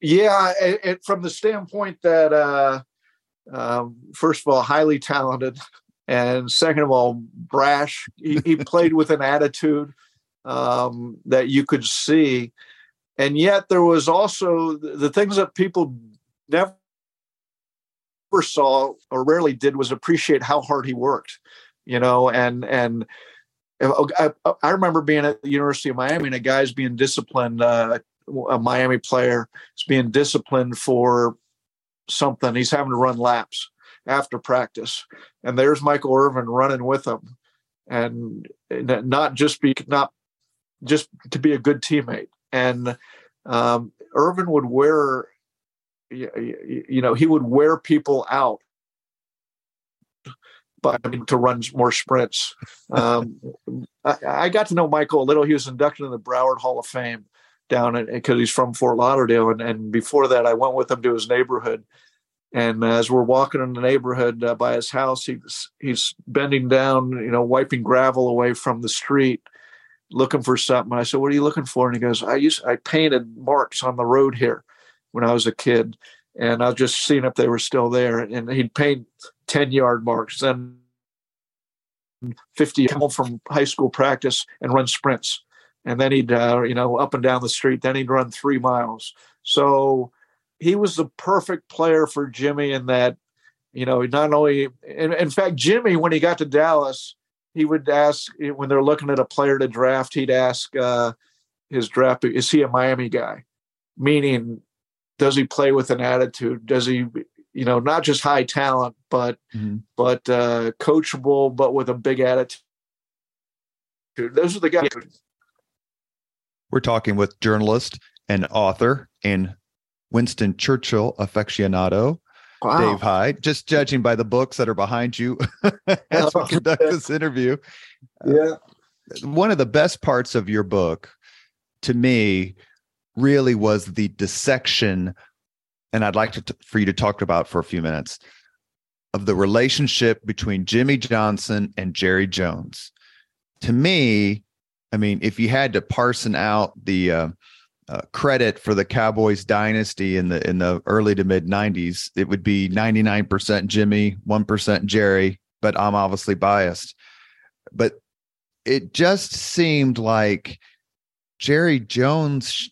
Yeah, it, it, from the standpoint that, uh, um, first of all, highly talented, and second of all, brash. He, he (laughs) played with an attitude um, that you could see, and yet there was also the, the things that people never saw or rarely did was appreciate how hard he worked, you know, and and uh, I, I remember being at the University of Miami and a guy's being disciplined, uh, a Miami player is being disciplined for something. He's having to run laps after practice, and there's Michael Irvin running with him, and not just be not just to be a good teammate. And um, Irvin would wear you know he would wear people out him to run more sprints. Um, I, I, got to know Michael a little. He was inducted in the Broward Hall of Fame down because he's from Fort Lauderdale, and, and before that, I went with him to his neighborhood. And as we're walking in the neighborhood uh, by his house, he's he's bending down, you know, wiping gravel away from the street, looking for something. I said, "What are you looking for?" And he goes, "I used I painted marks on the road here when I was a kid." and I was just seeing if they were still there. And he'd paint 10 yard marks, then 50 home from high school practice and run sprints. And then he'd, uh, you know, up and down the street. Then he'd run three miles. So he was the perfect player for Jimmy in that, you know, not only, in, in fact, Jimmy, when he got to Dallas, he would ask, when they're looking at a player to draft, he'd ask uh, his draft, is he a Miami guy? Meaning, does he play with an attitude? Does he, you know, not just high talent, but mm-hmm. but uh, coachable, but with a big attitude? Those are the guys. We're talking with journalist and author and Winston Churchill aficionado, wow. Dave Hyde. Just judging by the books that are behind you (laughs) as we conduct this interview. Yeah. Uh, one of the best parts of your book to me really was the dissection and I'd like to t- for you to talk about for a few minutes of the relationship between Jimmy Johnson and Jerry Jones. To me, I mean, if you had to parson out the uh, uh, credit for the Cowboys dynasty in the in the early to mid '90s, it would be 99% Jimmy, one percent Jerry. But I'm obviously biased. But it just seemed like Jerry Jones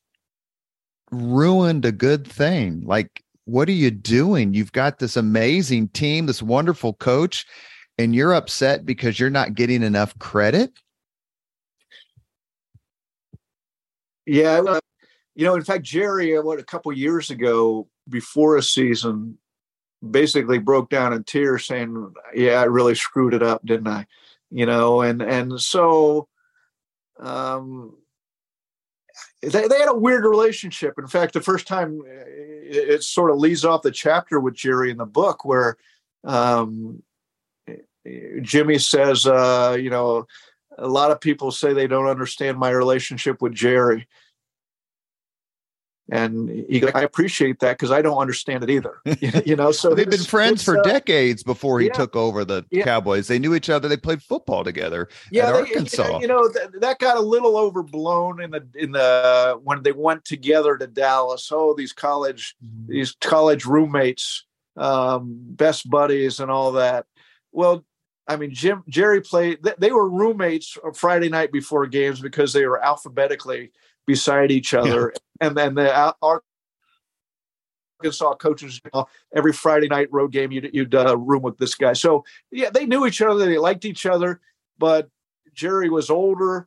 ruined a good thing. Like, what are you doing? You've got this amazing team, this wonderful coach, and you're upset because you're not getting enough credit. Yeah, uh, you know, in fact, Jerry, uh, what a couple years ago, before a season, basically broke down in tears, saying, "Yeah, I really screwed it up, didn't I?" You know, and and so, um, they, they had a weird relationship. In fact, the first time uh, it, it sort of leads off the chapter with Jerry in the book where um, Jimmy says, uh, you know, a lot of people say they don't understand my relationship with Jerry. And he, I appreciate that because I don't understand it either. (laughs) (laughs) You know, so they've been friends for uh, decades before he yeah, took over the yeah. Cowboys. They knew each other. They played football together yeah, they, Arkansas. You know, that, that got a little overblown in the in the when they went together to Dallas. Oh, these college mm-hmm. these college roommates, um, best buddies, and all that. Well, I mean, Jim Jerry played. They were roommates Friday night before games because they were alphabetically beside each other. Yeah. And then the Arkansas coaches every Friday night road game you'd, you'd uh, room with this guy. So yeah, they knew each other. They liked each other, but Jerry was older.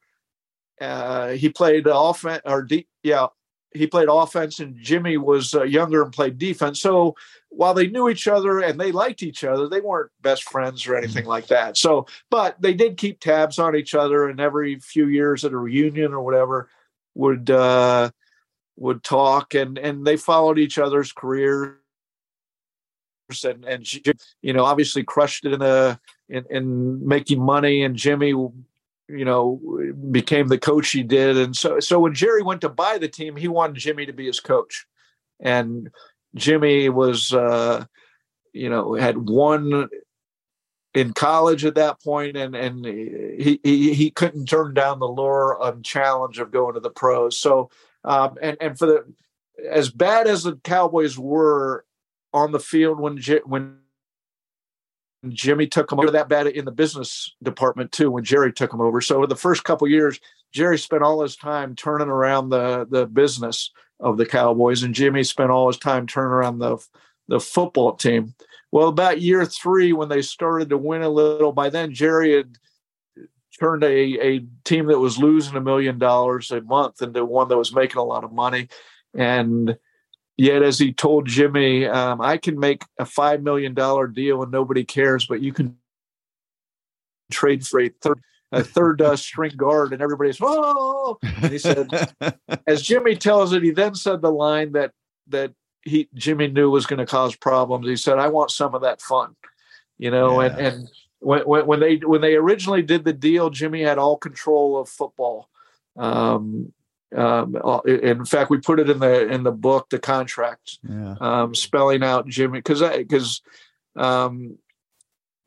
Uh, he played offense or deep. Yeah, he played offense, and Jimmy was uh, younger and played defense. So while they knew each other and they liked each other, they weren't best friends or anything like that. So, but they did keep tabs on each other, and every few years at a reunion or whatever, would uh, would talk, and and they followed each other's careers, and and she, you know obviously crushed it in the in, in making money, and Jimmy you know became the coach he did, and so so when Jerry went to buy the team, he wanted Jimmy to be his coach, and Jimmy was uh, you know had one in college at that point, and and he he, he couldn't turn down the lure and challenge of going to the pros. So um, and and for the as bad as the Cowboys were on the field when when Jimmy took him over that bad in the business department too when Jerry took him over. So the first couple years, Jerry spent all his time turning around the the business of the Cowboys, and Jimmy spent all his time turning around the the football team. Well, about year three, when they started to win a little, by then Jerry had turned a, a team that was losing a million dollars a month into one that was making a lot of money. And yet, as he told Jimmy, um, I can make a $5 million deal and nobody cares, but you can trade for a third a third uh, string guard, and everybody's oh. And he said, (laughs) as Jimmy tells it, he then said the line that that he Jimmy knew was going to cause problems. He said, "I want some of that fun," you know, yeah. and and when, when, when they when they originally did the deal, Jimmy had all control of football. Um, um, in fact, we put it in the in the book, the contract, yeah. um, spelling out Jimmy because because um,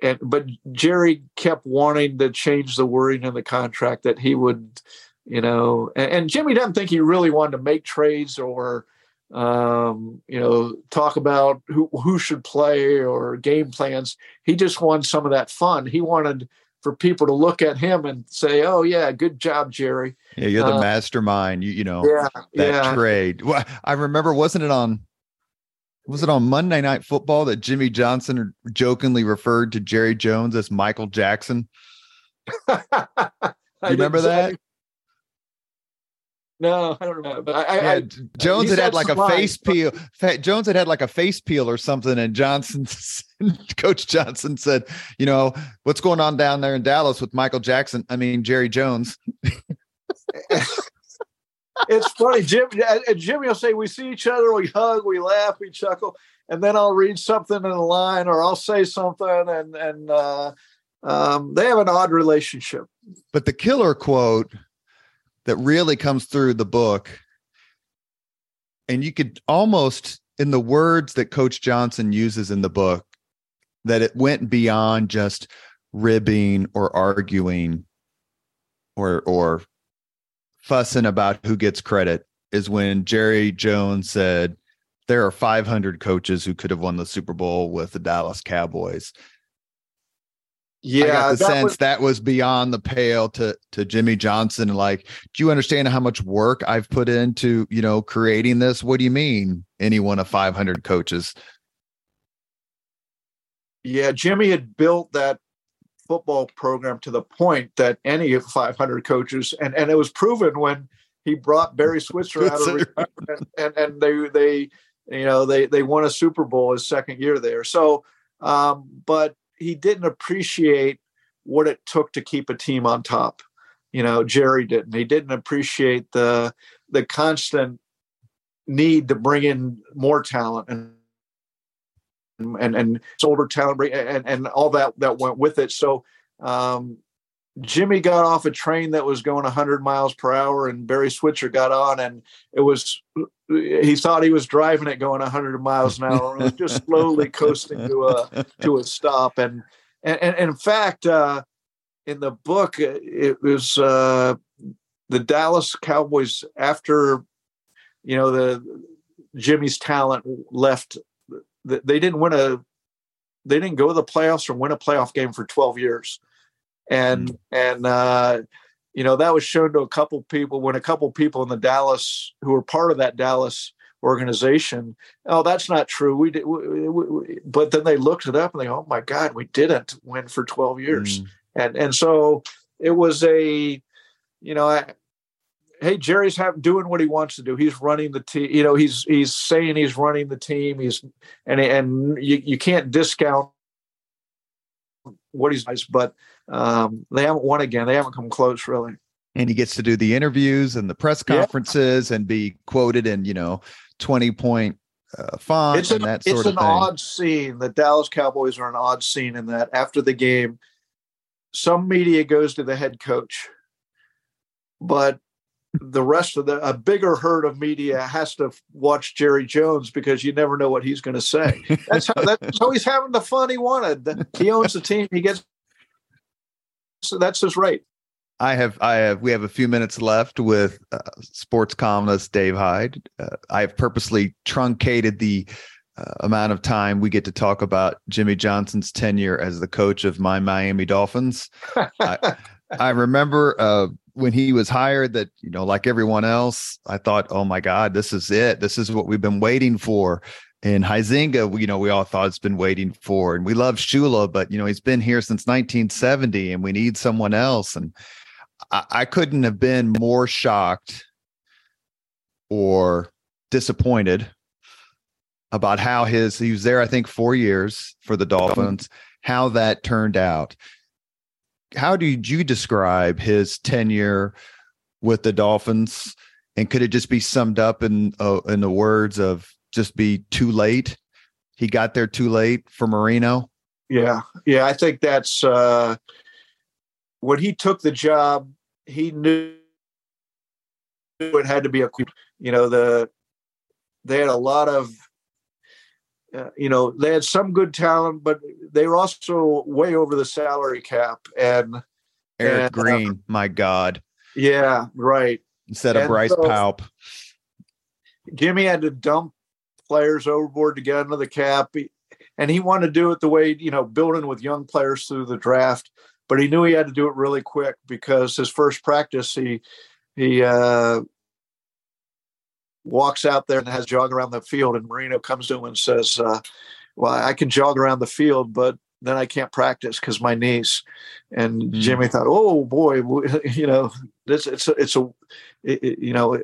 and but Jerry kept wanting to change the wording in the contract that he would, you know, and, and Jimmy doesn't think he really wanted to make trades or um, you know, talk about who who should play or game plans. He just wanted some of that fun. He wanted for people to look at him and say, "Oh yeah, good job, Jerry." Yeah, you're the uh, mastermind. You you know yeah, that yeah. trade. Well, I remember, wasn't it on? Was it on Monday Night Football that Jimmy Johnson jokingly referred to Jerry Jones as Michael Jackson? (laughs) you remember that? No, I don't remember. But I, yeah, I, Jones had had like a face peel. Jones had had like a face peel or something, and Johnson, (laughs) Coach Johnson said, "You know what's going on down there in Dallas with Michael Jackson? I mean Jerry Jones." (laughs) it's funny, Jim. And Jimmy will say, "We see each other, we hug, we laugh, we chuckle," and then I'll read something in a line, or I'll say something, and and uh, um, they have an odd relationship. But the killer quote that really comes through the book. And you could almost, in the words that Coach Johnson uses in the book, that it went beyond just ribbing or arguing or or fussing about who gets credit is when Jerry Jones said there are 500 coaches who could have won the Super Bowl with the Dallas Cowboys yeah, I got the that sense was, that was beyond the pale to to Jimmy Johnson. Like, do you understand how much work I've put into you know creating this? What do you mean? Any one of 500 coaches? Yeah, Jimmy had built that football program to the point that any of 500 coaches, and and it was proven when he brought Barry Switzer (laughs) out of retirement, and and they they you know they they won a Super Bowl his second year there. So, um, but he didn't appreciate what it took to keep a team on top. You know, Jerry didn't. He didn't appreciate the the constant need to bring in more talent and and and older talent and and all that that went with it. So um, Jimmy got off a train that was going 100 miles per hour, and Barry Switzer got on, and it was he thought he was driving it going 100 miles an hour, and was just (laughs) slowly coasting to a to a stop. And and, and in fact, uh, in the book, it was uh, the Dallas Cowboys after you know the Jimmy's talent left. They didn't win a they didn't go to the playoffs or win a playoff game for 12 years and mm. and uh, you know that was shown to a couple people when a couple people in the Dallas who were part of that Dallas organization. Oh, that's not true. We did, we, we, but then they looked it up and they, oh my God, we didn't win for twelve years, mm. and and so it was a, you know, I, hey, Jerry's have, doing what he wants to do. He's running the team. You know, he's he's saying he's running the team. He's and and you, you can't discount what he's nice, but um, they haven't won again. They haven't come close, really. And he gets to do the interviews and the press conferences yeah. and be quoted in, you know, 20 point uh, font it's an, and that sort of thing. It's an odd scene. The Dallas Cowboys are an odd scene in that after the game, some media goes to the head coach, but the rest of the a bigger herd of media has to watch Jerry Jones because you never know what he's going to say. That's how that's (laughs) how he's having the fun he wanted. He owns the team. He gets that's his right. I have, I have, we have a few minutes left with uh, sports columnist Dave Hyde. Uh, I have purposely truncated the uh, amount of time we get to talk about Jimmy Johnson's tenure as the coach of my Miami Dolphins. I, (laughs) I, remember uh, when he was hired that, you know, like everyone else, I thought, oh my God, this is it. This is what we've been waiting for. And Huizenga, you know, we all thought it's been waiting for, and we love Shula, but you know, he's been here since 1970, and we need someone else. And I, I couldn't have been more shocked or disappointed about how his he was there, I think, four years for the Dolphins, how that turned out. How did you describe his tenure with the Dolphins? And could it just be summed up in uh, in the words of just be too late. He got there too late for Marino. Yeah, yeah, I think that's uh, when he took the job. He knew it had to be a, you know, the they had a lot of, uh, you know, they had some good talent, but they were also way over the salary cap. And Eric and, uh, Green, my God, yeah, right. instead of and Bryce so- Paup. Jimmy had to dump players overboard to get under the cap, and he wanted to do it the way you know, building with young players through the draft. But he knew he had to do it really quick because his first practice, he he uh, walks out there and has jog around the field, and Marino comes to him and says, uh, "Well, I can jog around the field, but." Then I can't practice because my knees. And Mm. Jimmy thought, "Oh boy, (laughs) you know, this it's a, it's a, it- you know,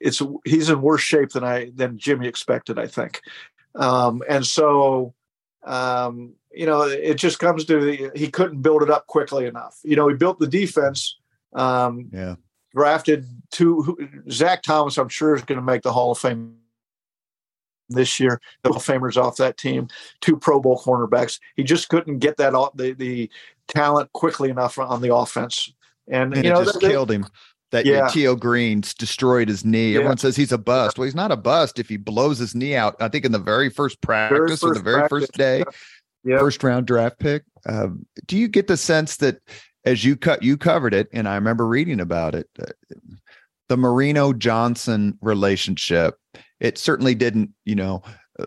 it's he's in worse shape than I than Jimmy expected, I think. Um, and so, um, you know, it just comes to the, he couldn't build it up quickly enough. You know, he built the defense, um, Yeah. drafted two. Zach Thomas, I'm sure, is going to make the Hall of Fame this year. The Hall of Famers off that team, two Pro Bowl cornerbacks. He just couldn't get that off the the talent quickly enough on the offense. And, And you know, it just killed him. That Yeah. Yatil Green's destroyed his knee. Yeah. Everyone says he's a bust. Well, he's not a bust if he blows his knee out. I think in the very first practice or the first very first day, Yeah. first round draft pick. Um, do you get the sense that as you cut, you covered it, and I remember reading about it, uh, the Marino Johnson relationship. It certainly didn't, you know, uh,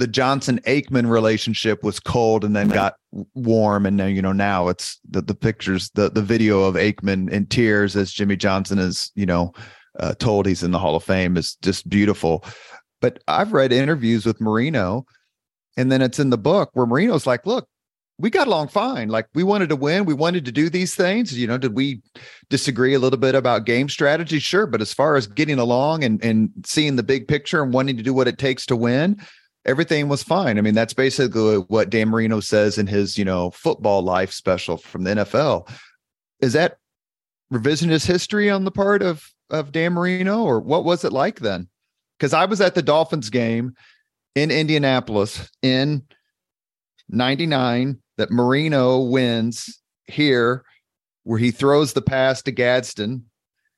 the Johnson Aikman relationship was cold and then got warm, and now you know now it's the the pictures, the the video of Aikman in tears as Jimmy Johnson is, you know, uh, told he's in the Hall of Fame is just beautiful. But I've read interviews with Marino, and then it's in the book where Marino's like, "Look, we got along fine. Like we wanted to win, we wanted to do these things. You know, did we disagree a little bit about game strategy? Sure, but as far as getting along and and seeing the big picture and wanting to do what it takes to win." Everything was fine. I mean, that's basically what Dan Marino says in his, you know, football life special from the NFL. Is that revisionist history on the part of of Dan Marino, or what was it like then? Because I was at the Dolphins game in Indianapolis in '99 that Marino wins here, where he throws the pass to Gadsden,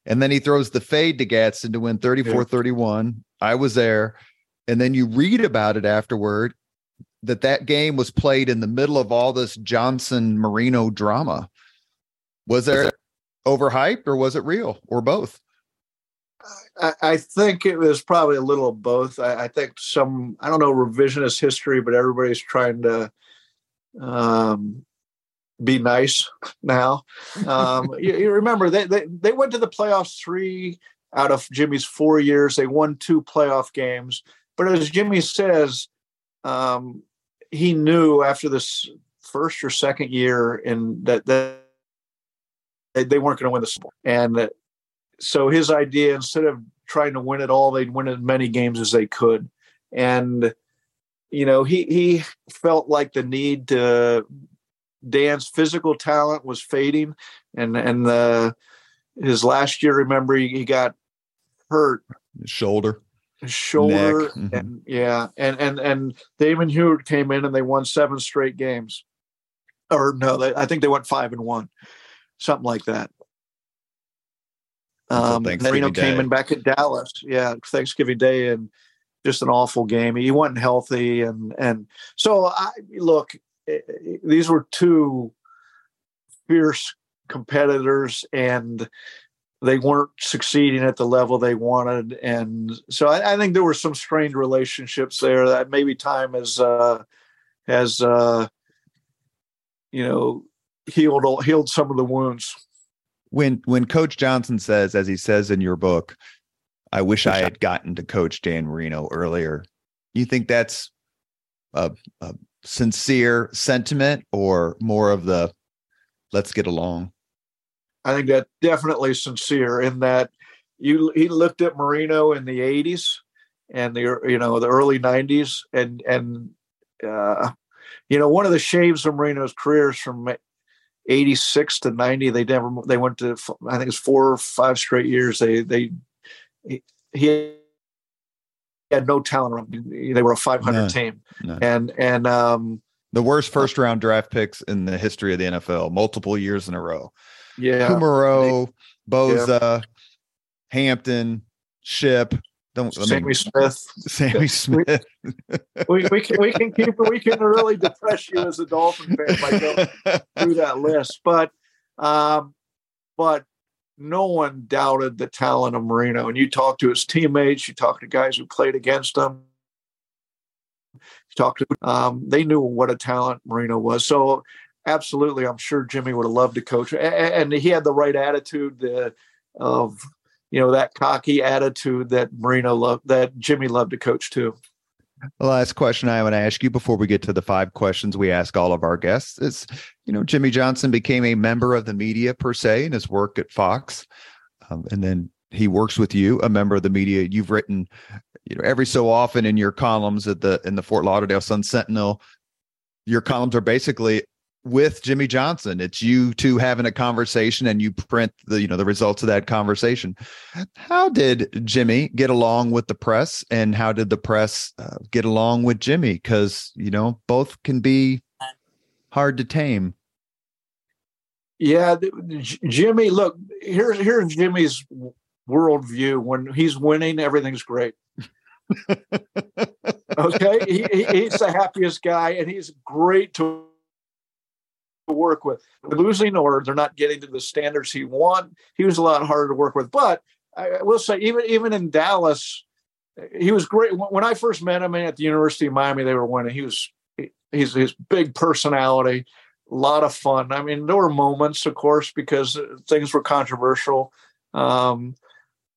and then he throws the fade to Gadsden to win 34-31. I was there, and then you read about it afterward that that game was played in the middle of all this Johnson Marino drama. Was there overhyped or was it real or both? I, I think it was probably a little of both. I, I think some, I don't know, revisionist history, but everybody's trying to um, be nice now. Um, (laughs) you, you remember they, they they went to the playoffs three out of Jimmy's four years. They won two playoff games, but as Jimmy says, um, he knew after this first or second year in that that they, weren't going to win the sport. And so his idea instead of trying to win it all they'd win as many games as they could. And you know he he felt like the need to dan's physical talent was fading. And and the his last year remember he, he got hurt. His shoulder Neck, mhm. and yeah and and and Damon Huard came in and they won seven straight games. Or no they, I think they went five and one something like that. Um Thanksgiving Marino came in back at Dallas. Yeah Thanksgiving Day and just an awful game. He wasn't healthy and and so I look eh, eh, these were two fierce competitors and they weren't succeeding at the level they wanted and so I, I think there were some strained relationships there that maybe time has uh has uh you know healed healed some of the wounds When when Coach Johnson says, as he says in your book, I wish I had gotten to coach Dan Marino earlier. You think that's a, a sincere sentiment or more of the let's get along? I think that definitely sincere in that you he looked at Marino in the 80s and the you know the early 90s and and uh, you know one of the shaves of Marino's careers from 86 to 90 they never they went to I think it's four or five straight years they they he, he had no talent around. They were a 500 No, team no. and and um The worst first round draft picks in the history of the NFL, multiple years in a row. Yeah. Kumerow, Bosa, Hampton, Ship. Don't Sammie Smith. Sammie (laughs) Smith. we, we can we can keep we can really depress you as a Dolphin fan by going (laughs) through that list. But um, but no one doubted the talent of Marino. And you talk to his teammates, you talk to guys who played against him. You talk to um, they knew what a talent Marino was. So absolutely, I'm sure Jimmy would have loved to coach, and, he had the right attitude of you know that cocky attitude that Marino loved, that Jimmy loved to coach too. The last question I want to ask you before we get to the five questions we ask all of our guests is, you know, Jimmy Johnson became a member of the media per se in his work at Fox, um, and then he works with you, a member of the media. You've written, you know, every so often in your columns at the in the Fort Lauderdale Sun Sentinel. Your columns are basically with Jimmy Johnson. It's you two having a conversation and you print the you know the results of that conversation. How did Jimmy get along with the press and how did the press uh, get along with Jimmy cuz you know both can be hard to tame. Yeah, Jimmy, look, here's here's Jimmy's worldview. When he's winning, everything's great. (laughs) okay, he, he's the happiest guy, and he's great to work with. Losing or they're not getting to the standards he want, he was a lot harder to work with. But I will say, even even in Dallas, he was great. When I first met him at the University of Miami, they were winning. He was he's his big personality, a lot of fun. I mean, there were moments, of course, because things were controversial, um,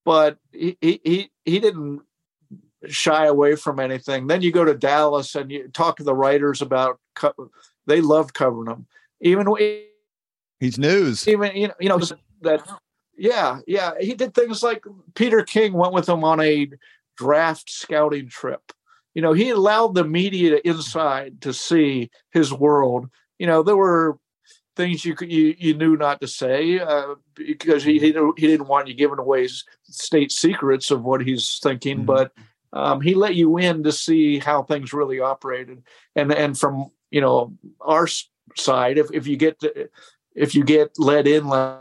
but he he he didn't shy away from anything. Then you go to Dallas and you talk to the writers about. They loved covering him even he's news. Even you know, you know that. Yeah, yeah. He did things like Peter King went with him on a draft scouting trip. You know, he allowed the media inside to see his world. You know, there were things you could, you, you knew not to say uh, because he, he he didn't want you giving away state secrets of what he's thinking, mm-hmm. but um, he let you in to see how things really operated. And and from you know our side if, if you get if you get let in like,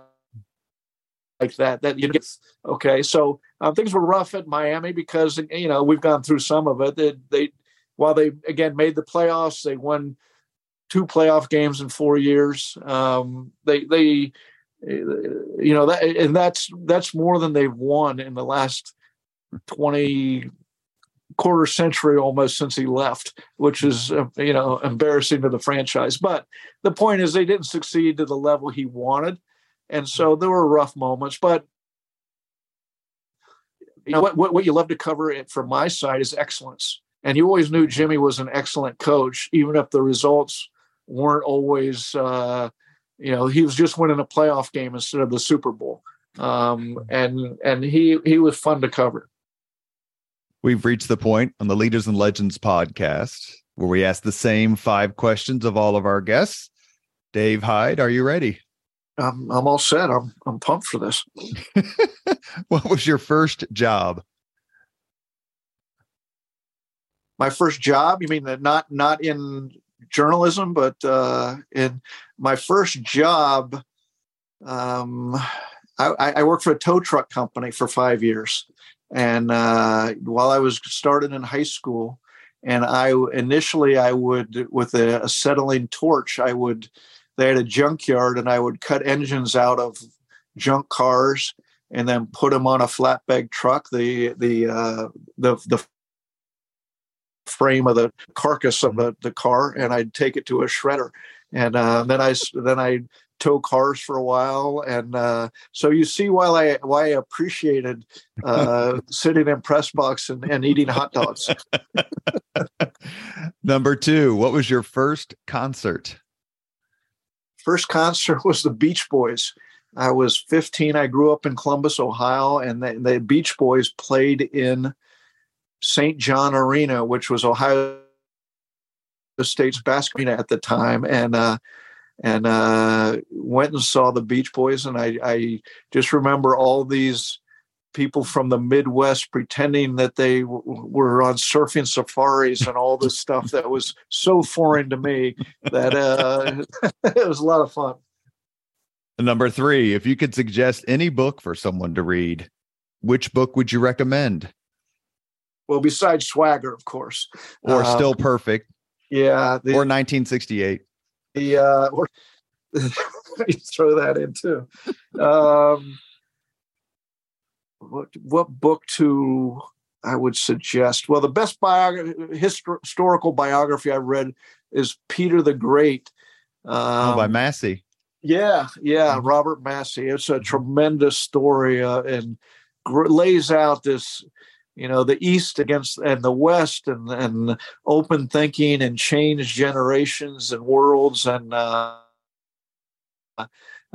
like that that you get okay so um, things were rough at miami because you know we've gone through some of it. They, they while they again made the playoffs they won two playoff games in four years. Um, they they you know that and that's that's more than they've won in the last 20 quarter century almost since he left, which is uh, you know embarrassing to the franchise. But the point is, they didn't succeed to the level he wanted, and so there were rough moments. But you know what? What, what you love to cover it from my side is excellence, and you always knew Jimmy was an excellent coach, even if the results weren't always. Uh, you know, he was just winning a playoff game instead of the Super Bowl, um, and and he he was fun to cover. We've reached the point on the Leaders and Legends podcast where we ask the same five questions of all of our guests. Dave Hyde, are you ready? I'm, I'm all set. I'm, I'm pumped for this. (laughs) what was your first job? My first job? You mean that not not in journalism, but uh, in my first job? Um, I, I worked for a tow truck company for five years. And uh, while I was starting in high school, and I initially I would with a acetylene torch, I would they had a junkyard, and I would cut engines out of junk cars and then put them on a flatbed truck. The the uh, the the frame of the carcass of the, the car, and I'd take it to a shredder, and uh, then I then I tow cars for a while, and uh, so you see why I why I appreciated uh, (laughs) sitting in press box and, and eating hot dogs. (laughs) Number two, what was your first concert? First concert was the Beach Boys. I was 15. I grew up in Columbus, Ohio, and the, the Beach Boys played in St. John Arena, which was Ohio State's basketball arena at the time. And uh, and uh, went and saw the Beach Boys. And I, I just remember all these people from the Midwest pretending that they w- were on surfing safaris and all this stuff that was so foreign to me that uh, (laughs) it was a lot of fun. Number three, if you could suggest any book for someone to read, which book would you recommend? Well, besides Swagger, of course, or um, Still Perfect, yeah, the, or 1968. The uh, (laughs) or throw that in too. Um, what what book to I would suggest? Well, the best biography, historical biography I've read is Peter the Great. Um, oh, by Massie. Yeah, yeah, mm-hmm. Robert Massie. It's a tremendous story uh, and gr- lays out this, you know, the East against and the West and and open thinking and change generations and worlds and. Uh,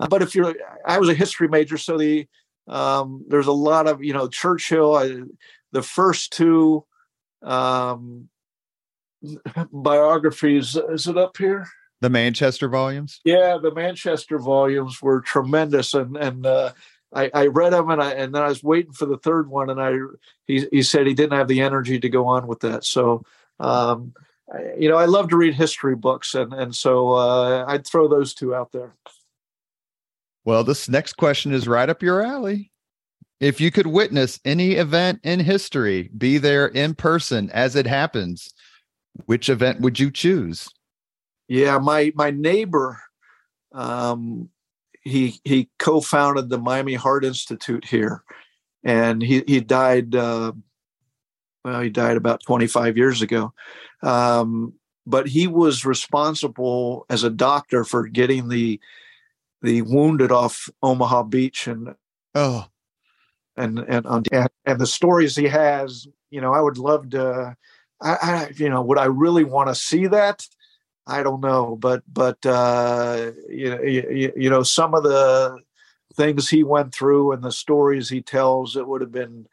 but if you're, I was a history major, so the um, there's a lot of you know Churchill. I, the first two um, biographies is it up here? The Manchester volumes. Yeah, the Manchester volumes were tremendous, and and uh, I, I read them, and I and then I was waiting for the third one, and I he he said he didn't have the energy to go on with that, so. Um, I, you know, I love to read history books, and and so uh, I'd throw those two out there. Well, this next question is right up your alley. If you could witness any event in history, be there in person as it happens, which event would you choose? Yeah, my my neighbor, um, he he co-founded the Miami Heart Institute here, and he he died. Uh, well, he died about 25 years ago. Um, but he was responsible as a doctor for getting the the wounded off Omaha Beach and oh and and and, and the stories he has you know I would love to I, I you know would I really want to see that I don't know but but uh you know you, you know some of the things he went through and the stories he tells it would have been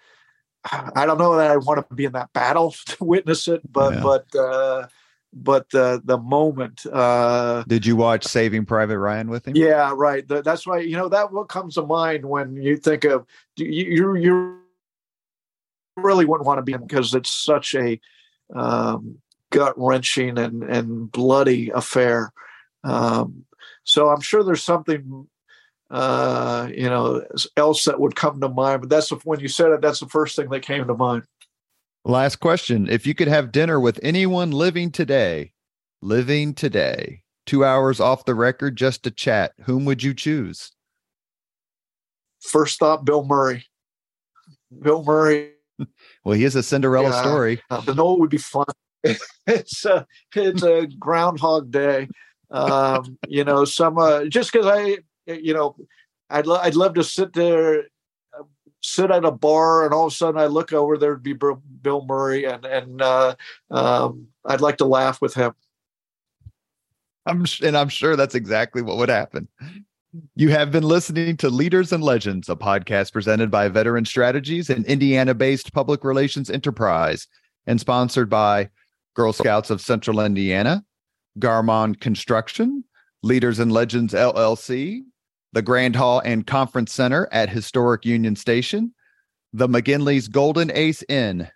I don't know that I want to be in that battle (laughs) to witness it but yeah. but uh but the the moment. Uh, Did you watch Saving Private Ryan with him? Yeah, right. that's why you know that what comes to mind when you think of you you, you really wouldn't want to be in because it's such a um, gut wrenching and and bloody affair. Um, so I'm sure there's something uh, you know else that would come to mind. But that's when you said it. That's the first thing that came to mind. Last question. If you could have dinner with anyone living today, living today, two hours off the record just to chat, whom would you choose? First thought, Bill Murray. Bill Murray. (laughs) well, he is a Cinderella yeah, story. Uh, the Noel would be fun. (laughs) it's a it's a Groundhog Day. Um, you know, some uh, just because I, you know, I'd lo- I'd love to sit there sit at a bar and all of a sudden I look over there'd be Bill Murray and and uh, um, I'd like to laugh with him. I'm and I'm sure that's exactly what would happen. You have been listening to Leaders and Legends, a podcast presented by Veteran Strategies, an Indiana-based public relations enterprise, and sponsored by Girl Scouts of Central Indiana, Garmong Construction, Leaders and Legends LLC, the Grand Hall and Conference Center at Historic Union Station, the McGinley's Golden Ace Inn,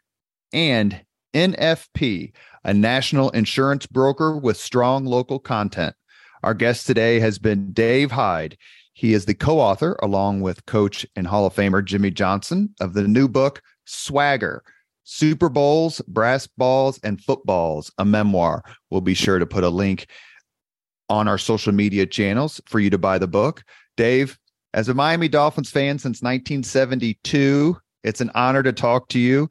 and NFP, a national insurance broker with strong local content. Our guest today has been Dave Hyde. He is the co author, along with coach and Hall of Famer Jimmy Johnson, of the new book, Swagger Super Bowls, Brass Balls, and Footballs, a memoir. We'll be sure to put a link on our social media channels for you to buy the book. Dave, as a Miami Dolphins fan since 1972, it's an honor to talk to you.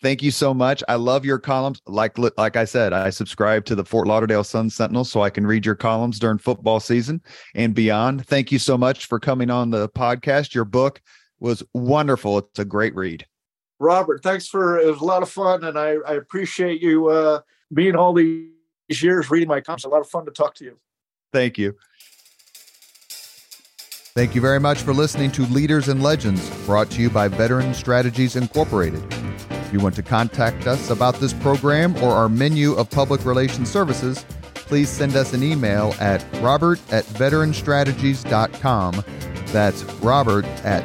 Thank you so much. I love your columns. Like like I said, I subscribe to the Fort Lauderdale Sun Sentinel so I can read your columns during football season and beyond. Thank you so much for coming on the podcast. Your book was wonderful. It's a great read. Robert, thanks for it was a lot of fun, and I, I appreciate you uh, being all these years reading my comments. A lot of fun to talk to you. Thank you. Thank you very much for listening to Leaders and Legends, brought to you by Veteran Strategies Incorporated. If you want to contact us about this program or our menu of public relations services, please send us an email at robert at veteranstrategies.com. That's robert at